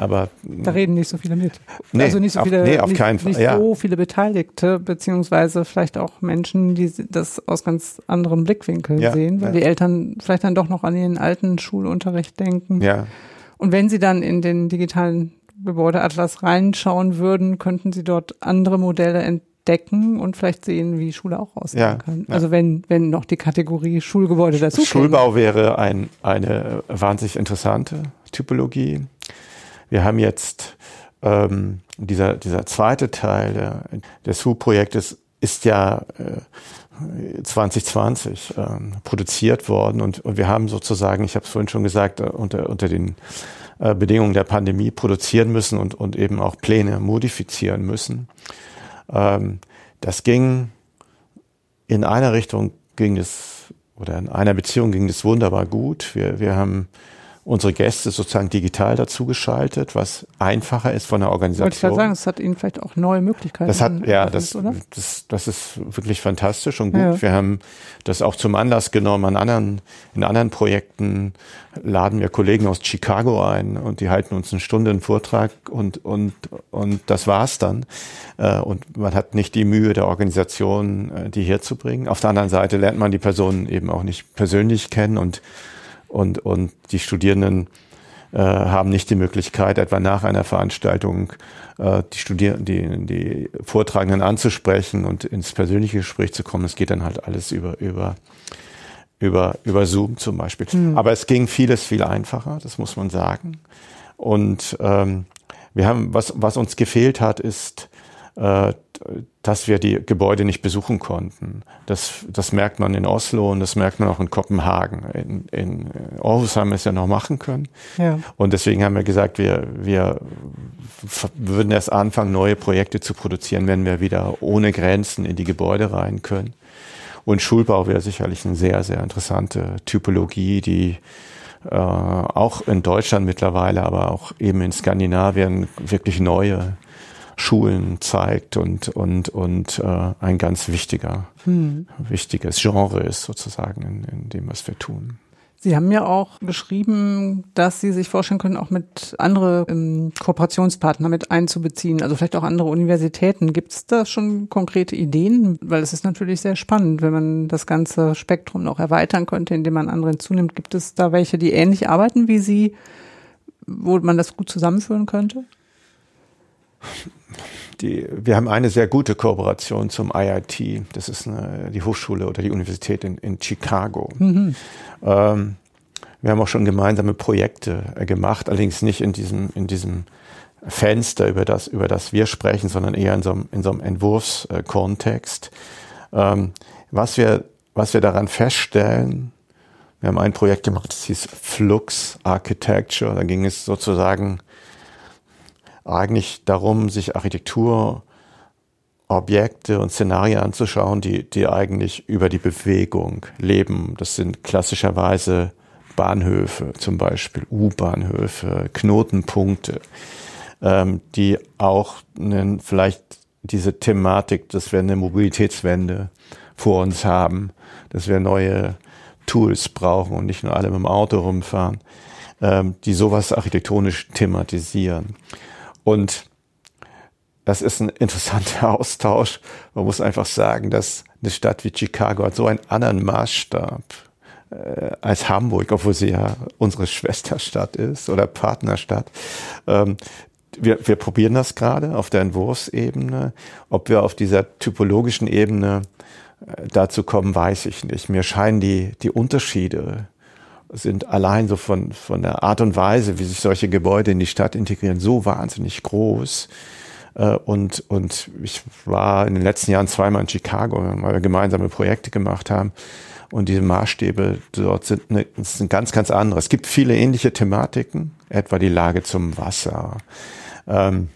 aber da reden nicht so viele mit. Nee, also nicht so viele, auf, nee, auf nicht, keinen Fall. nicht ja. so viele Beteiligte, beziehungsweise vielleicht auch Menschen, die das aus ganz anderem Blickwinkel Ja, sehen, weil ja. die Eltern vielleicht dann doch noch an ihren alten Schulunterricht denken. Ja, Und wenn sie dann in den digitalen Gebäudeatlas reinschauen würden, könnten sie dort andere Modelle entdecken und vielleicht sehen, wie Schule auch aussehen Ja, kann. ja. Also wenn, wenn noch die Kategorie Schulgebäude dazu Schulbau wäre ein, eine wahnsinnig interessante Typologie. Wir haben jetzt ähm, dieser, dieser zweite Teil der, des HU-Projektes ist ja äh, 2020 ähm, produziert worden und, und wir haben sozusagen, ich habe es vorhin schon gesagt, äh, unter, unter den äh, Bedingungen der Pandemie produzieren müssen und, und eben auch Pläne modifizieren müssen. Ähm, das ging in einer Richtung ging es oder in einer Beziehung ging es wunderbar gut. Wir, wir haben unsere Gäste sozusagen digital dazugeschaltet, was einfacher ist von der Wollte ich gerade Organisation. sagen, es hat ihnen vielleicht auch neue Möglichkeiten. Das hat, ja, das, das, das ist wirklich fantastisch und gut. Ja. Wir haben das auch zum Anlass genommen. An anderen, in anderen Projekten laden wir Kollegen aus Chicago ein und die halten uns eine Stunde einen Vortrag und, und, und das war's dann. Äh, Und man hat nicht die Mühe der Organisation, äh, die herzubringen. Auf der anderen Seite lernt man die Personen eben auch nicht persönlich kennen und, und, und die Studierenden äh, haben nicht die Möglichkeit, etwa nach einer Veranstaltung äh, die Studierenden, die, die Vortragenden anzusprechen und ins persönliche Gespräch zu kommen. Es geht dann halt alles über, über, über, über Zoom zum Beispiel. Aber es ging vieles viel einfacher, das muss man sagen. Und ähm, wir haben, was, was uns gefehlt hat, ist, dass wir die Gebäude nicht besuchen konnten. Das, das merkt man in Oslo und das merkt man auch in Kopenhagen. In, in Aarhus haben wir es ja noch machen können. Ja. Und deswegen haben wir gesagt, wir, wir würden erst anfangen, neue Projekte zu produzieren, wenn wir wieder ohne Grenzen in die Gebäude rein können. Und Schulbau wäre sicherlich eine sehr, sehr interessante Typologie, die äh, auch in Deutschland mittlerweile, aber auch eben in Skandinavien wirklich neue Schulen zeigt und, und, und äh, ein ganz wichtiger, wichtiges Genre ist sozusagen in, in dem, was wir tun. Sie haben ja auch geschrieben, dass Sie sich vorstellen können, auch mit andere ähm, Kooperationspartner mit einzubeziehen, also vielleicht auch andere Universitäten. Gibt es da schon konkrete Ideen? Weil es ist natürlich sehr spannend, wenn man das ganze Spektrum noch erweitern könnte, indem man andere hinzunimmt. Gibt es da welche, die ähnlich arbeiten wie Sie, wo man das gut zusammenführen könnte? Die, wir haben eine sehr gute Kooperation zum IIT. Das ist eine, die Hochschule oder die Universität in, in Chicago. Ähm, wir haben auch schon gemeinsame Projekte äh, gemacht, allerdings nicht in diesem, in diesem Fenster, über das, über das wir sprechen, sondern eher in so einem, in so einem Entwurfskontext. Ähm, was, wir, was wir daran feststellen, wir haben ein Projekt gemacht, das hieß Flux Architecture. Da ging es sozusagen eigentlich darum, sich Architekturobjekte und Szenarien anzuschauen, die, die eigentlich über die Bewegung leben. Das sind klassischerweise Bahnhöfe, zum Beispiel U-Bahnhöfe, Knotenpunkte, ähm, die auch einen, vielleicht diese Thematik, dass wir eine Mobilitätswende vor uns haben, dass wir neue Tools brauchen und nicht nur alle mit dem Auto rumfahren, ähm, die sowas architektonisch thematisieren. Und das ist ein interessanter Austausch. Man muss einfach sagen, dass eine Stadt wie Chicago hat so einen anderen Maßstab äh, als Hamburg, obwohl sie ja unsere Schwesterstadt ist oder Partnerstadt. Ähm, wir, wir probieren das gerade auf der Entwurfsebene. Ob wir auf dieser typologischen Ebene äh, dazu kommen, weiß ich nicht. Mir scheinen die, die Unterschiede sind allein so von, von der Art und Weise, wie sich solche Gebäude in die Stadt integrieren, so wahnsinnig groß, Äh, und, und ich war in den letzten Jahren zweimal in Chicago, weil wir gemeinsame Projekte gemacht haben. Und diese Maßstäbe dort sind, eine, sind ganz, ganz andere. Es gibt viele ähnliche Thematiken, etwa die Lage zum Wasser, ähm,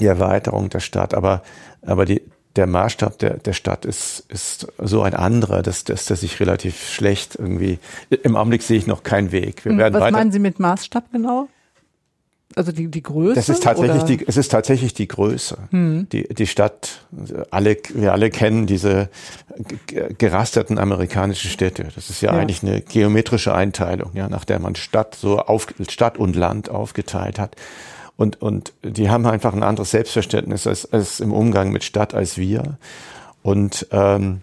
die Erweiterung der Stadt, aber, aber die, der Maßstab der, der Stadt ist, ist so ein anderer, dass, dass, dass ich relativ schlecht irgendwie, im Augenblick sehe ich noch keinen Weg. Wir werden Was weiter, meinen Sie mit Maßstab genau? Also die, die Größe? Das ist tatsächlich die, es ist tatsächlich die Größe. Hm. Die, die Stadt, alle, wir alle kennen diese gerasterten amerikanischen Städte. Das ist ja, ja, eigentlich eine geometrische Einteilung, ja, nach der man Stadt so auf, Stadt und Land aufgeteilt hat. Und, und die haben einfach ein anderes Selbstverständnis als, als im Umgang mit Stadt als wir. Und, ähm,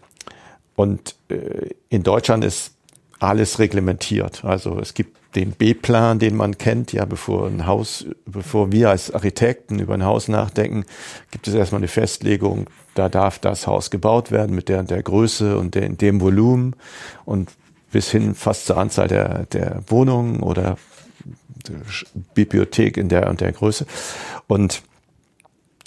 und äh, in Deutschland ist alles reglementiert. Also es gibt den B-Plan, den man kennt, ja, bevor ein Haus, bevor wir als Architekten über ein Haus nachdenken, gibt es erstmal eine Festlegung, da darf das Haus gebaut werden mit der, der Größe und der, dem Volumen und bis hin fast zur Anzahl der, der Wohnungen oder Bibliothek in der und der Größe. Und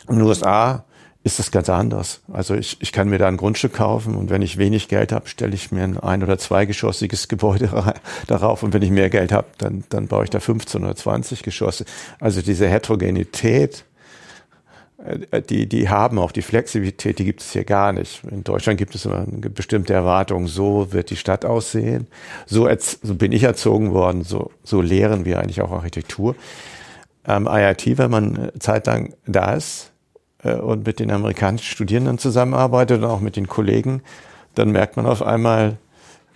in den USA ist das ganz anders. Also ich, ich kann mir da ein Grundstück kaufen und wenn ich wenig Geld habe, stelle ich mir ein ein- oder zweigeschossiges Gebäude darauf und wenn ich mehr Geld habe, dann, dann baue ich da 15 oder 20 Geschosse. Also diese Heterogenität, die, die haben auch die Flexibilität, die gibt es hier gar nicht. In Deutschland gibt es immer bestimmte Erwartung, so wird die Stadt aussehen. So, so bin ich erzogen worden, so, so lehren wir eigentlich auch Architektur. Am IIT, wenn man zeitlang da ist, äh, und mit den amerikanischen Studierenden zusammenarbeitet und auch mit den Kollegen, dann merkt man auf einmal,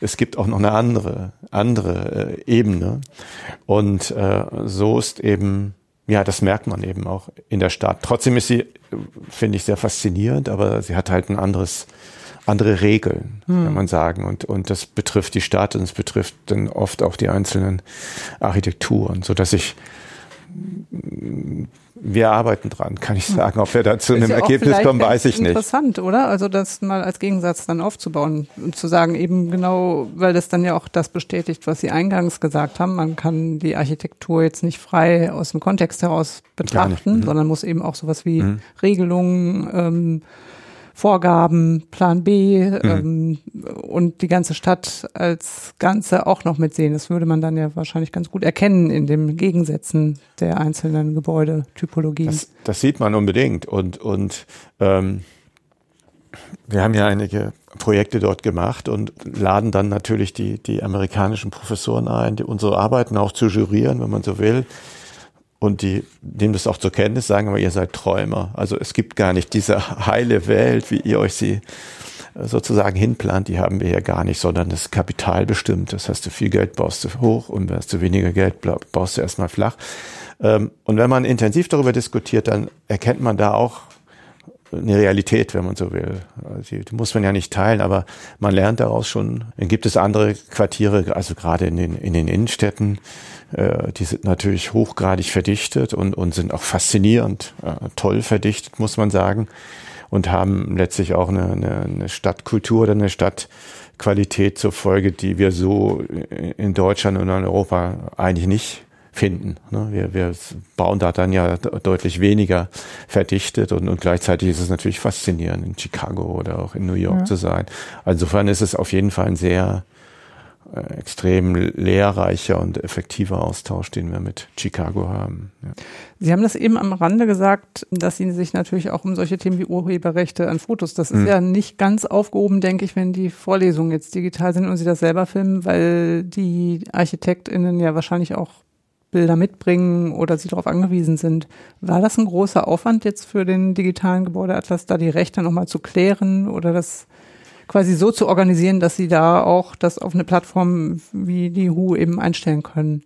es gibt auch noch eine andere, andere äh, Ebene. Und äh, so ist eben, ja, das merkt man eben auch in der Stadt. Trotzdem ist sie, finde ich, sehr faszinierend, aber sie hat halt ein anderes, andere Regeln, hm. kann man sagen. Und, und das betrifft die Stadt und es betrifft dann oft auch die einzelnen Architekturen, so dass ich wir arbeiten dran, kann ich sagen. Ob wir da zu einem ja Ergebnis kommen, weiß ich nicht. Interessant, oder? Also das mal als Gegensatz dann aufzubauen und zu sagen, eben genau, weil das dann ja auch das bestätigt, was Sie eingangs gesagt haben. Man kann die Architektur jetzt nicht frei aus dem Kontext heraus betrachten, mhm. sondern muss eben auch sowas wie mhm. Regelungen, ähm, Vorgaben, Plan B mhm. ähm, und die ganze Stadt als Ganze auch noch mitsehen. Das würde man dann ja wahrscheinlich ganz gut erkennen in den Gegensätzen der einzelnen Gebäudetypologien. Das, das sieht man unbedingt und, und ähm, wir haben ja einige Projekte dort gemacht und laden dann natürlich die, die amerikanischen Professoren ein, die unsere Arbeiten auch zu jurieren, wenn man so will und die nehmen das auch zur Kenntnis, sagen aber, ihr seid Träumer. Also es gibt gar nicht diese heile Welt, wie ihr euch sie äh, sozusagen hinplant, die haben wir ja gar nicht, sondern das Kapital bestimmt. Das heißt, du viel Geld baust du hoch und hast du weniger Geld, baust du erstmal flach. Ähm, und wenn man intensiv darüber diskutiert, dann erkennt man da auch eine Realität, wenn man so will. Also die muss man ja nicht teilen, aber man lernt daraus schon. Dann gibt es andere Quartiere, also gerade in den, in den Innenstädten, äh, die sind natürlich hochgradig verdichtet und, und sind auch faszinierend, äh, toll verdichtet, muss man sagen, und haben letztlich auch eine, eine, eine Stadtkultur oder eine Stadtqualität zur Folge, die wir so in Deutschland und in Europa eigentlich nicht finden. Ne? Wir, wir bauen da dann ja deutlich weniger verdichtet und, und gleichzeitig ist es natürlich faszinierend, in Chicago oder auch in New York ja. zu sein. Insofern ist es auf jeden Fall ein sehr extrem lehrreicher und effektiver Austausch, den wir mit Chicago haben. Ja. Sie haben das eben am Rande gesagt, dass Sie sich natürlich auch um solche Themen wie Urheberrechte an Fotos, das ist mhm. ja nicht ganz aufgehoben, denke ich, wenn die Vorlesungen jetzt digital sind und Sie das selber filmen, weil die ArchitektInnen ja wahrscheinlich auch Bilder mitbringen oder sie darauf angewiesen sind. War das ein großer Aufwand jetzt für den digitalen Gebäudeatlas, da die Rechte nochmal zu klären oder das quasi so zu organisieren, dass sie da auch das auf eine Plattform wie die HU eben einstellen können?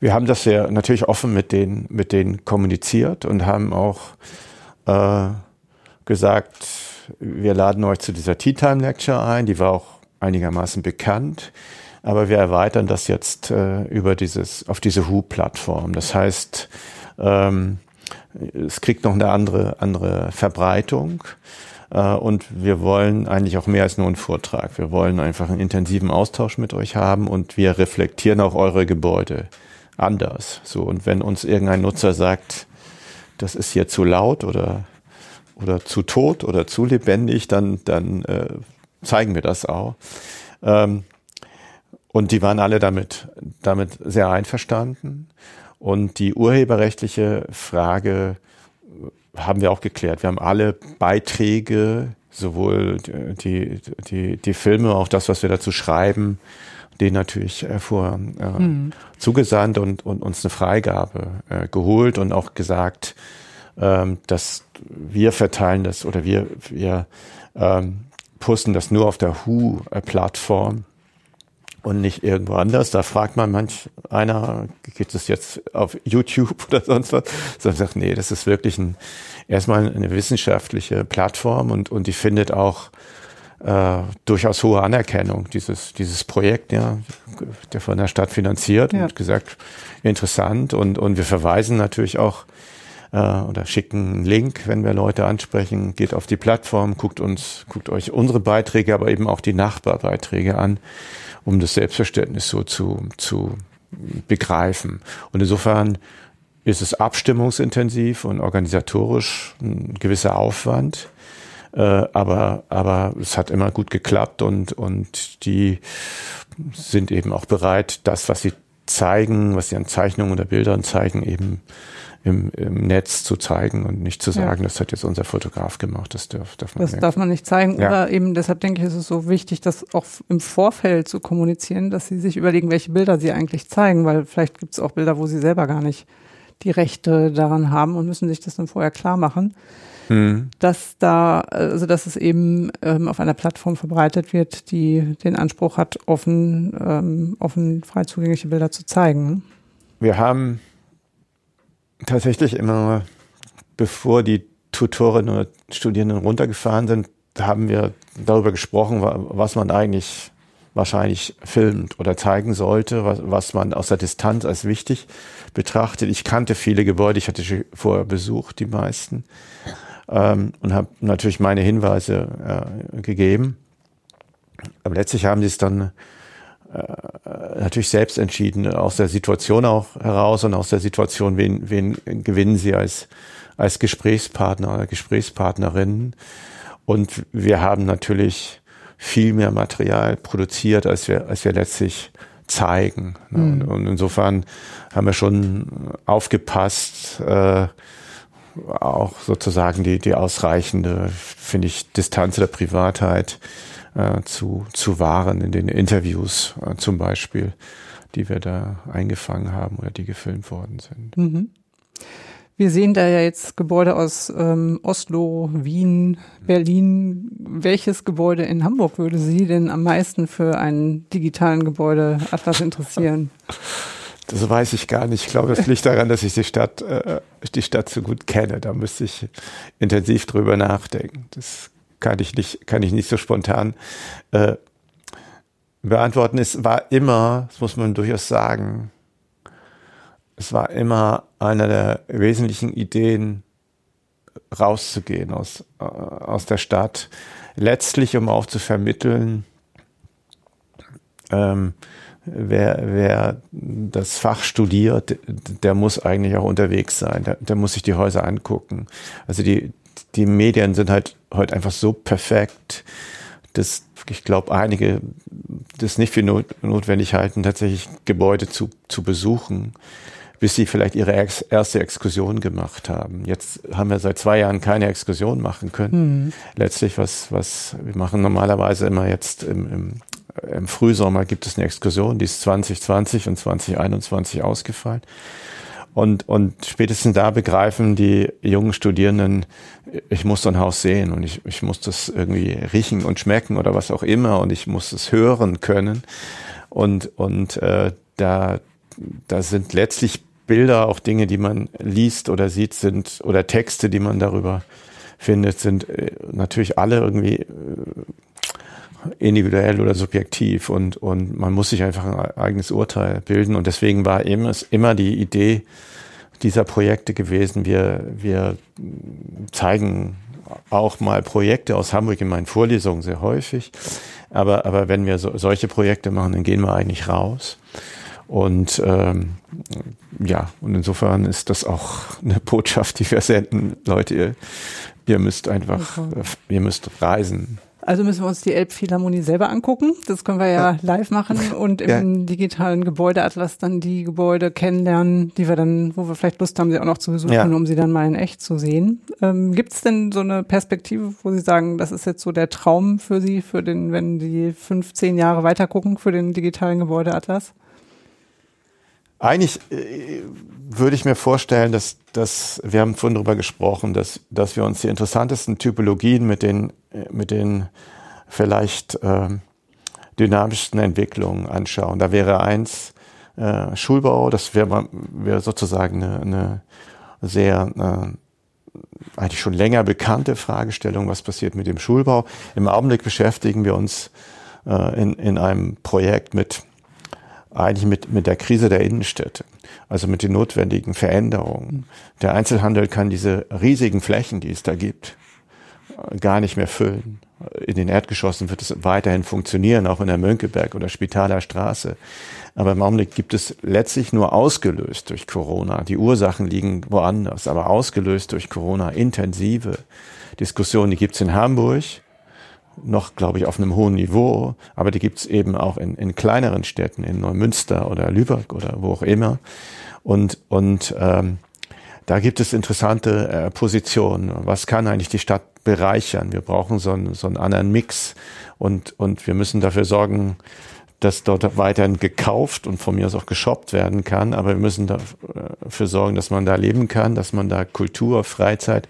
Wir haben das ja natürlich offen mit denen, mit denen kommuniziert und haben auch äh, gesagt, wir laden euch zu dieser Tea Time Lecture ein, die war auch einigermaßen bekannt. Aber wir erweitern das jetzt äh, über dieses, auf diese Who-Plattform. Das heißt, ähm, es kriegt noch eine andere, andere Verbreitung. Äh, und wir wollen eigentlich auch mehr als nur einen Vortrag. Wir wollen einfach einen intensiven Austausch mit euch haben und wir reflektieren auch eure Gebäude anders. So, und wenn uns irgendein Nutzer sagt, das ist hier zu laut oder, oder zu tot oder zu lebendig, dann, dann äh, zeigen wir das auch. Ähm, und die waren alle damit, damit sehr einverstanden. Und die urheberrechtliche Frage haben wir auch geklärt. Wir haben alle Beiträge, sowohl die, die, die Filme, auch das, was wir dazu schreiben, den natürlich äh, vor äh, hm. zugesandt und, und uns eine Freigabe äh, geholt und auch gesagt, ähm, dass wir verteilen das oder wir, wir ähm, posten das nur auf der Who-Plattform und nicht irgendwo anders. Da fragt man manch einer, geht es jetzt auf YouTube oder sonst was? So sagt, nee, das ist wirklich ein, erstmal eine wissenschaftliche Plattform und, und die findet auch äh, durchaus hohe Anerkennung, dieses, dieses Projekt, ja, der von der Stadt finanziert ja. und gesagt, interessant und, und wir verweisen natürlich auch äh, oder schicken einen Link, wenn wir Leute ansprechen, geht auf die Plattform, guckt uns, guckt euch unsere Beiträge, aber eben auch die Nachbarbeiträge an, um das Selbstverständnis so zu, zu begreifen. Und insofern ist es abstimmungsintensiv und organisatorisch ein gewisser Aufwand. Äh, aber, aber es hat immer gut geklappt und, und die sind eben auch bereit, das, was sie zeigen, was sie an Zeichnungen oder Bildern zeigen, eben im, im Netz zu zeigen und nicht zu sagen, ja. das hat jetzt unser Fotograf gemacht. Das darf, darf man Das darf man nicht zeigen. Ja. Oder eben, deshalb denke ich, ist es so wichtig, das auch im Vorfeld zu kommunizieren, dass sie sich überlegen, welche Bilder sie eigentlich zeigen, weil vielleicht gibt es auch Bilder, wo sie selber gar nicht die Rechte daran haben und müssen sich das dann vorher klar machen. Mhm. Dass da, also dass es eben ähm, auf einer Plattform verbreitet wird, die den Anspruch hat, offen, ähm, offen frei zugängliche Bilder zu zeigen. Wir haben tatsächlich immer, bevor die Tutorinnen oder Studierenden runtergefahren sind, haben wir darüber gesprochen, was man eigentlich wahrscheinlich filmt oder zeigen sollte, was, was man aus der Distanz als wichtig betrachtet. Ich kannte viele Gebäude, ich hatte sie vorher besucht, die meisten, ähm, und habe natürlich meine Hinweise äh, gegeben. Aber letztlich haben sie es dann natürlich selbst entschieden, aus der Situation auch heraus und aus der Situation, wen, wen gewinnen sie als, als Gesprächspartner oder Gesprächspartnerin. Und wir haben natürlich viel mehr Material produziert, als wir, als wir letztlich zeigen. Mhm. Und, insofern haben wir schon aufgepasst, äh, auch sozusagen die, die ausreichende, finde ich, Distanz der Privatheit äh, zu, zu wahren in den Interviews äh, zum Beispiel, die wir da eingefangen haben oder die gefilmt worden sind. Mhm. Wir sehen da ja jetzt Gebäude aus ähm, Oslo, Wien, Berlin. Welches Gebäude in Hamburg würde Sie denn am meisten für einen digitalen Gebäudeatlas interessieren? Das weiß ich gar nicht. Ich glaube, das liegt daran, dass ich die Stadt, äh, die Stadt so gut kenne. Da müsste ich intensiv drüber nachdenken. Das kann ich nicht, kann ich nicht so spontan äh, beantworten. Es war immer, das muss man durchaus sagen, es war immer einer der wesentlichen Ideen, rauszugehen aus, äh, aus der Stadt. Letztlich, um auch zu vermitteln, ähm, wer, wer das Fach studiert, der muss eigentlich auch unterwegs sein. Der, der muss sich die Häuser angucken. Also die, die Medien sind halt heute einfach so perfekt, dass ich glaube, einige das nicht für not, notwendig halten, tatsächlich Gebäude zu, zu besuchen bis sie vielleicht ihre ex erste Exkursion gemacht haben. Jetzt haben wir seit zwei Jahren keine Exkursion machen können. Mhm. Letztlich, was, was wir machen normalerweise immer jetzt im, im, im Frühsommer gibt es eine Exkursion, die ist 2020 und 2021 ausgefallen. Und, und spätestens da begreifen die jungen Studierenden, ich muss so ein Haus sehen und ich, ich muss das irgendwie riechen und schmecken oder was auch immer und ich muss es hören können. Und, und äh, da, da sind letztlich Bilder, auch Dinge, die man liest oder sieht, sind, oder Texte, die man darüber findet, sind äh, natürlich alle irgendwie äh, individuell oder subjektiv und, und man muss sich einfach ein eigenes Urteil bilden. Und deswegen war immer, immer die Idee dieser Projekte gewesen, wir, wir zeigen auch mal Projekte aus Hamburg in meinen Vorlesungen sehr häufig. Aber, aber wenn wir so, solche Projekte machen, dann gehen wir eigentlich raus Und ähm, ja, und insofern ist das auch eine Botschaft, die wir senden. Leute, ihr, ihr müsst einfach, ihr müsst reisen. Also müssen wir uns die Elbphilharmonie selber angucken. Das können wir ja live machen und im ja. digitalen Gebäudeatlas dann die Gebäude kennenlernen, die wir dann, wo wir vielleicht Lust haben, sie auch noch zu besuchen, ja. um sie dann mal in echt zu sehen. Ähm, Gibt es denn so eine Perspektive, wo Sie sagen, das ist jetzt so der Traum für Sie, für den, wenn die 15 Jahre weiter gucken, für den digitalen Gebäudeatlas? Eigentlich äh, würde ich mir vorstellen, dass, dass wir haben vorhin darüber gesprochen, dass, dass wir uns die interessantesten Typologien mit den, mit den vielleicht äh, dynamischsten Entwicklungen anschauen. Da wäre eins äh, Schulbau, das wäre wär sozusagen eine, eine sehr äh, eigentlich schon länger bekannte Fragestellung, was passiert mit dem Schulbau. Im Augenblick beschäftigen wir uns äh, in, in einem Projekt mit eigentlich mit, mit der Krise der Innenstädte, also mit den notwendigen Veränderungen. Der Einzelhandel kann diese riesigen Flächen, die es da gibt, gar nicht mehr füllen. In den Erdgeschossen wird es weiterhin funktionieren, auch in der Mönckeberg oder Spitaler Straße. Aber im Augenblick gibt es letztlich nur ausgelöst durch Corona. Die Ursachen liegen woanders, aber ausgelöst durch Corona intensive Diskussionen, die gibt es in Hamburg, noch, glaube ich, auf einem hohen Niveau, aber die gibt's eben auch in, in kleineren Städten, in Neumünster oder Lübeck oder wo auch immer. Und, und ähm, da gibt es interessante äh, Positionen. Was kann eigentlich die Stadt bereichern? Wir brauchen so einen, so einen anderen Mix und, und wir müssen dafür sorgen, dass dort weiterhin gekauft und von mir aus auch geshoppt werden kann. Aber wir müssen dafür sorgen, dass man da leben kann, dass man da Kultur, Freizeit,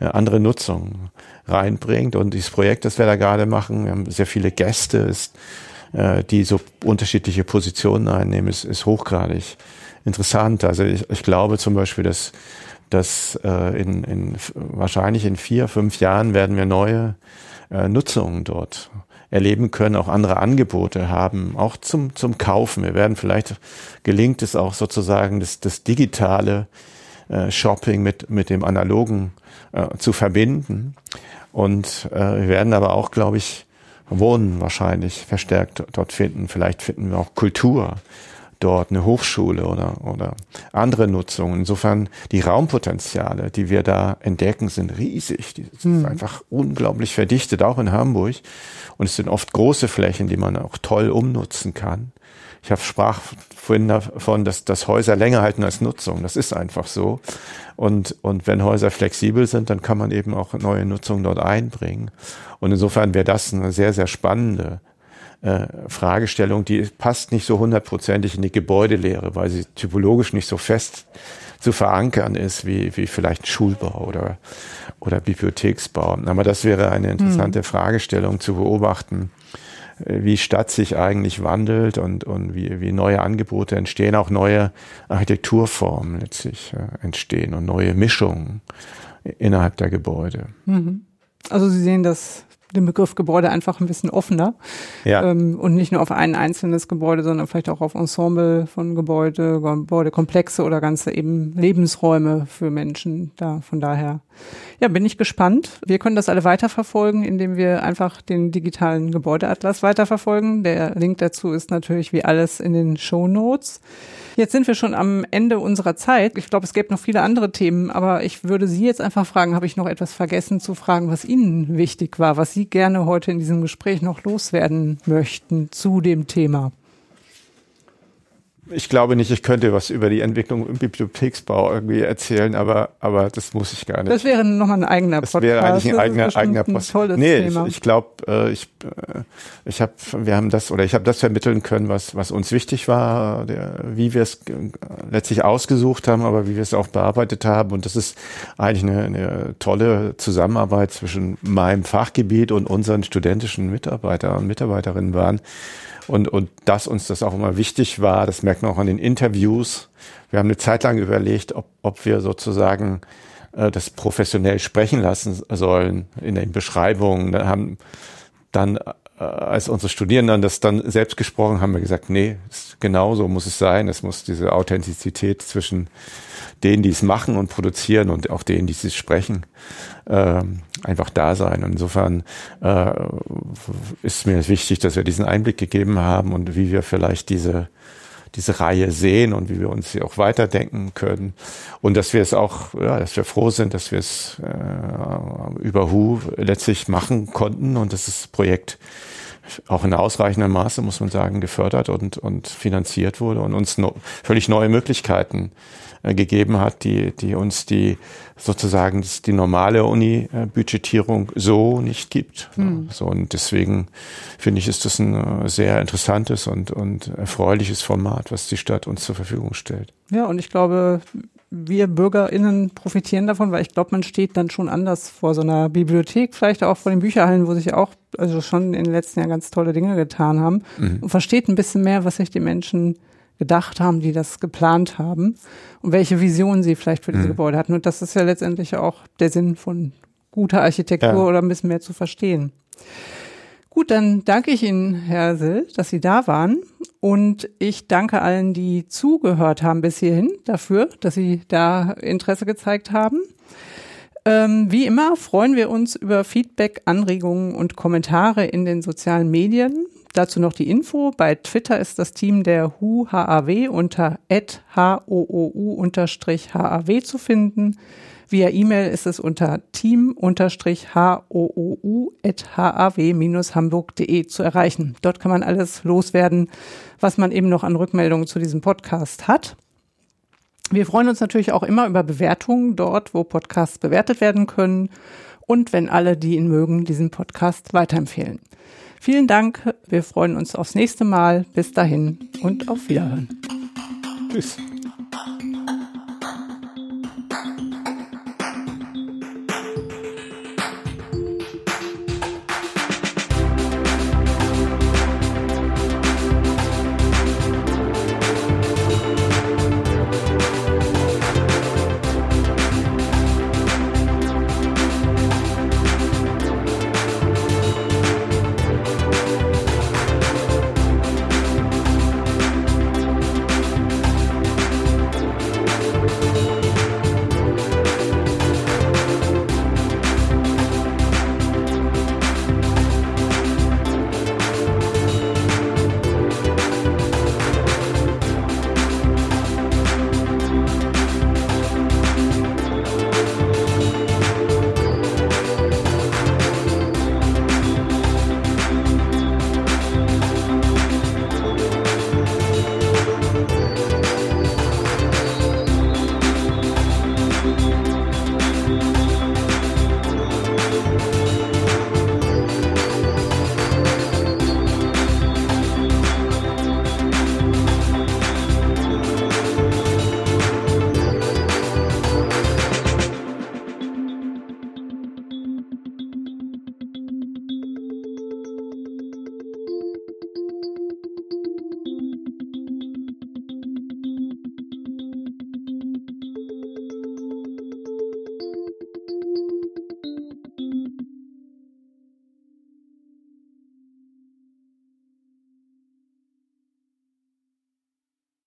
äh, andere Nutzung reinbringt. Und dieses Projekt, das wir da gerade machen, wir haben sehr viele Gäste, ist, äh, die so unterschiedliche Positionen einnehmen, ist, ist hochgradig interessant. Also ich, ich glaube zum Beispiel, dass, dass äh, in, in wahrscheinlich in vier, fünf Jahren werden wir neue äh, Nutzungen dort erleben können, auch andere Angebote haben, auch zum, zum Kaufen. Wir werden vielleicht, gelingt es auch sozusagen, das, das digitale äh, Shopping mit, mit dem analogen äh, zu verbinden. Und äh, wir werden aber auch, glaube ich, Wohnen wahrscheinlich verstärkt dort finden. Vielleicht finden wir auch Kultur dort, eine Hochschule oder, oder andere Nutzungen. Insofern die Raumpotenziale, die wir da entdecken, sind riesig. Die sind mhm. einfach unglaublich verdichtet, auch in Hamburg. Und es sind oft große Flächen, die man auch toll umnutzen kann. Ich habe sprach vorhin davon, dass, dass Häuser länger halten als Nutzung. Das ist einfach so. Und, und wenn Häuser flexibel sind, dann kann man eben auch neue Nutzungen dort einbringen. Und insofern wäre das eine sehr, sehr spannende äh, Fragestellung, die passt nicht so hundertprozentig in die Gebäudelehre, weil sie typologisch nicht so fest zu verankern ist wie, wie vielleicht Schulbau oder, oder Bibliotheksbau. Aber das wäre eine interessante hm. Fragestellung zu beobachten wie Stadt sich eigentlich wandelt und, und wie, wie neue Angebote entstehen, auch neue Architekturformen letztlich äh, entstehen und neue Mischungen innerhalb der Gebäude. Mhm. Also Sie sehen das den Begriff Gebäude einfach ein bisschen offener ja. ähm, und nicht nur auf ein einzelnes Gebäude, sondern vielleicht auch auf Ensemble von Gebäude, Gebäudekomplexe oder ganze eben Lebensräume für Menschen. Da von daher, ja, bin ich gespannt. Wir können das alle weiterverfolgen, indem wir einfach den digitalen Gebäudeatlas weiterverfolgen. Der Link dazu ist natürlich wie alles in den Show Notes. Jetzt sind wir schon am Ende unserer Zeit. Ich glaube, es gäbe noch viele andere Themen, aber ich würde Sie jetzt einfach fragen, habe ich noch etwas vergessen zu fragen, was Ihnen wichtig war, was Sie gerne heute in diesem Gespräch noch loswerden möchten zu dem Thema? Ich glaube nicht, ich könnte was über die Entwicklung im Bibliotheksbau irgendwie erzählen, aber, aber das muss ich gar nicht. Das wäre nochmal ein eigener Podcast. Das wäre eigentlich ein eigener, eigener Podcast. Nee, Thema. ich, ich glaube, äh, ich, äh, ich habe, wir haben das oder ich habe das vermitteln können, was, was uns wichtig war, der, wie wir es letztlich ausgesucht haben, aber wie wir es auch bearbeitet haben. Und das ist eigentlich eine, eine tolle Zusammenarbeit zwischen meinem Fachgebiet und unseren studentischen Mitarbeiter und Mitarbeiterinnen waren und, und dass uns das auch immer wichtig war, das merkt man auch an den Interviews. Wir haben eine Zeit lang überlegt, ob, ob wir sozusagen äh, das professionell sprechen lassen sollen in den Beschreibungen. Da haben dann, äh, als unsere Studierenden das dann selbst gesprochen haben, wir gesagt, nee, genau so muss es sein. Es muss diese Authentizität zwischen denen, die es machen und produzieren und auch denen, die es sprechen, äh, einfach da sein. Insofern äh, ist mir wichtig, dass wir diesen Einblick gegeben haben und wie wir vielleicht diese diese Reihe sehen und wie wir uns sie auch weiterdenken können. Und dass wir es auch, ja, dass wir froh sind, dass wir es äh, über Hu letztlich machen konnten und dass das Projekt auch in ausreichendem Maße, muss man sagen, gefördert und, und finanziert wurde und uns no, völlig neue Möglichkeiten äh, gegeben hat, die, die uns die sozusagen die normale Uni-Budgetierung so nicht gibt. Hm. So, und deswegen finde ich, ist das ein äh, sehr interessantes und, und erfreuliches Format, was die Stadt uns zur Verfügung stellt. Ja, und ich glaube, wir BürgerInnen profitieren davon, weil ich glaube, man steht dann schon anders vor so einer Bibliothek, vielleicht auch vor den Bücherhallen, wo sich auch also schon in den letzten Jahren ganz tolle Dinge getan haben mhm. und versteht ein bisschen mehr, was sich die Menschen gedacht haben, die das geplant haben und welche Visionen sie vielleicht für diese mhm. Gebäude hatten. Und das ist ja letztendlich auch der Sinn von guter Architektur ja. oder ein bisschen mehr zu verstehen. Gut, dann danke ich Ihnen, Herr Sill, dass Sie da waren. Und ich danke allen, die zugehört haben bis hierhin dafür, dass Sie da Interesse gezeigt haben. Ähm, wie immer freuen wir uns über Feedback, Anregungen und Kommentare in den sozialen Medien. Dazu noch die Info. Bei Twitter ist das Team der HU HAW unter HOOU-HAW zu finden. Via E-Mail ist es unter team-hoou.haw-hamburg.de zu erreichen. Dort kann man alles loswerden, was man eben noch an Rückmeldungen zu diesem Podcast hat. Wir freuen uns natürlich auch immer über Bewertungen dort, wo Podcasts bewertet werden können und wenn alle, die ihn mögen, diesen Podcast weiterempfehlen. Vielen Dank. Wir freuen uns aufs nächste Mal. Bis dahin und auf Wiederhören. Tschüss.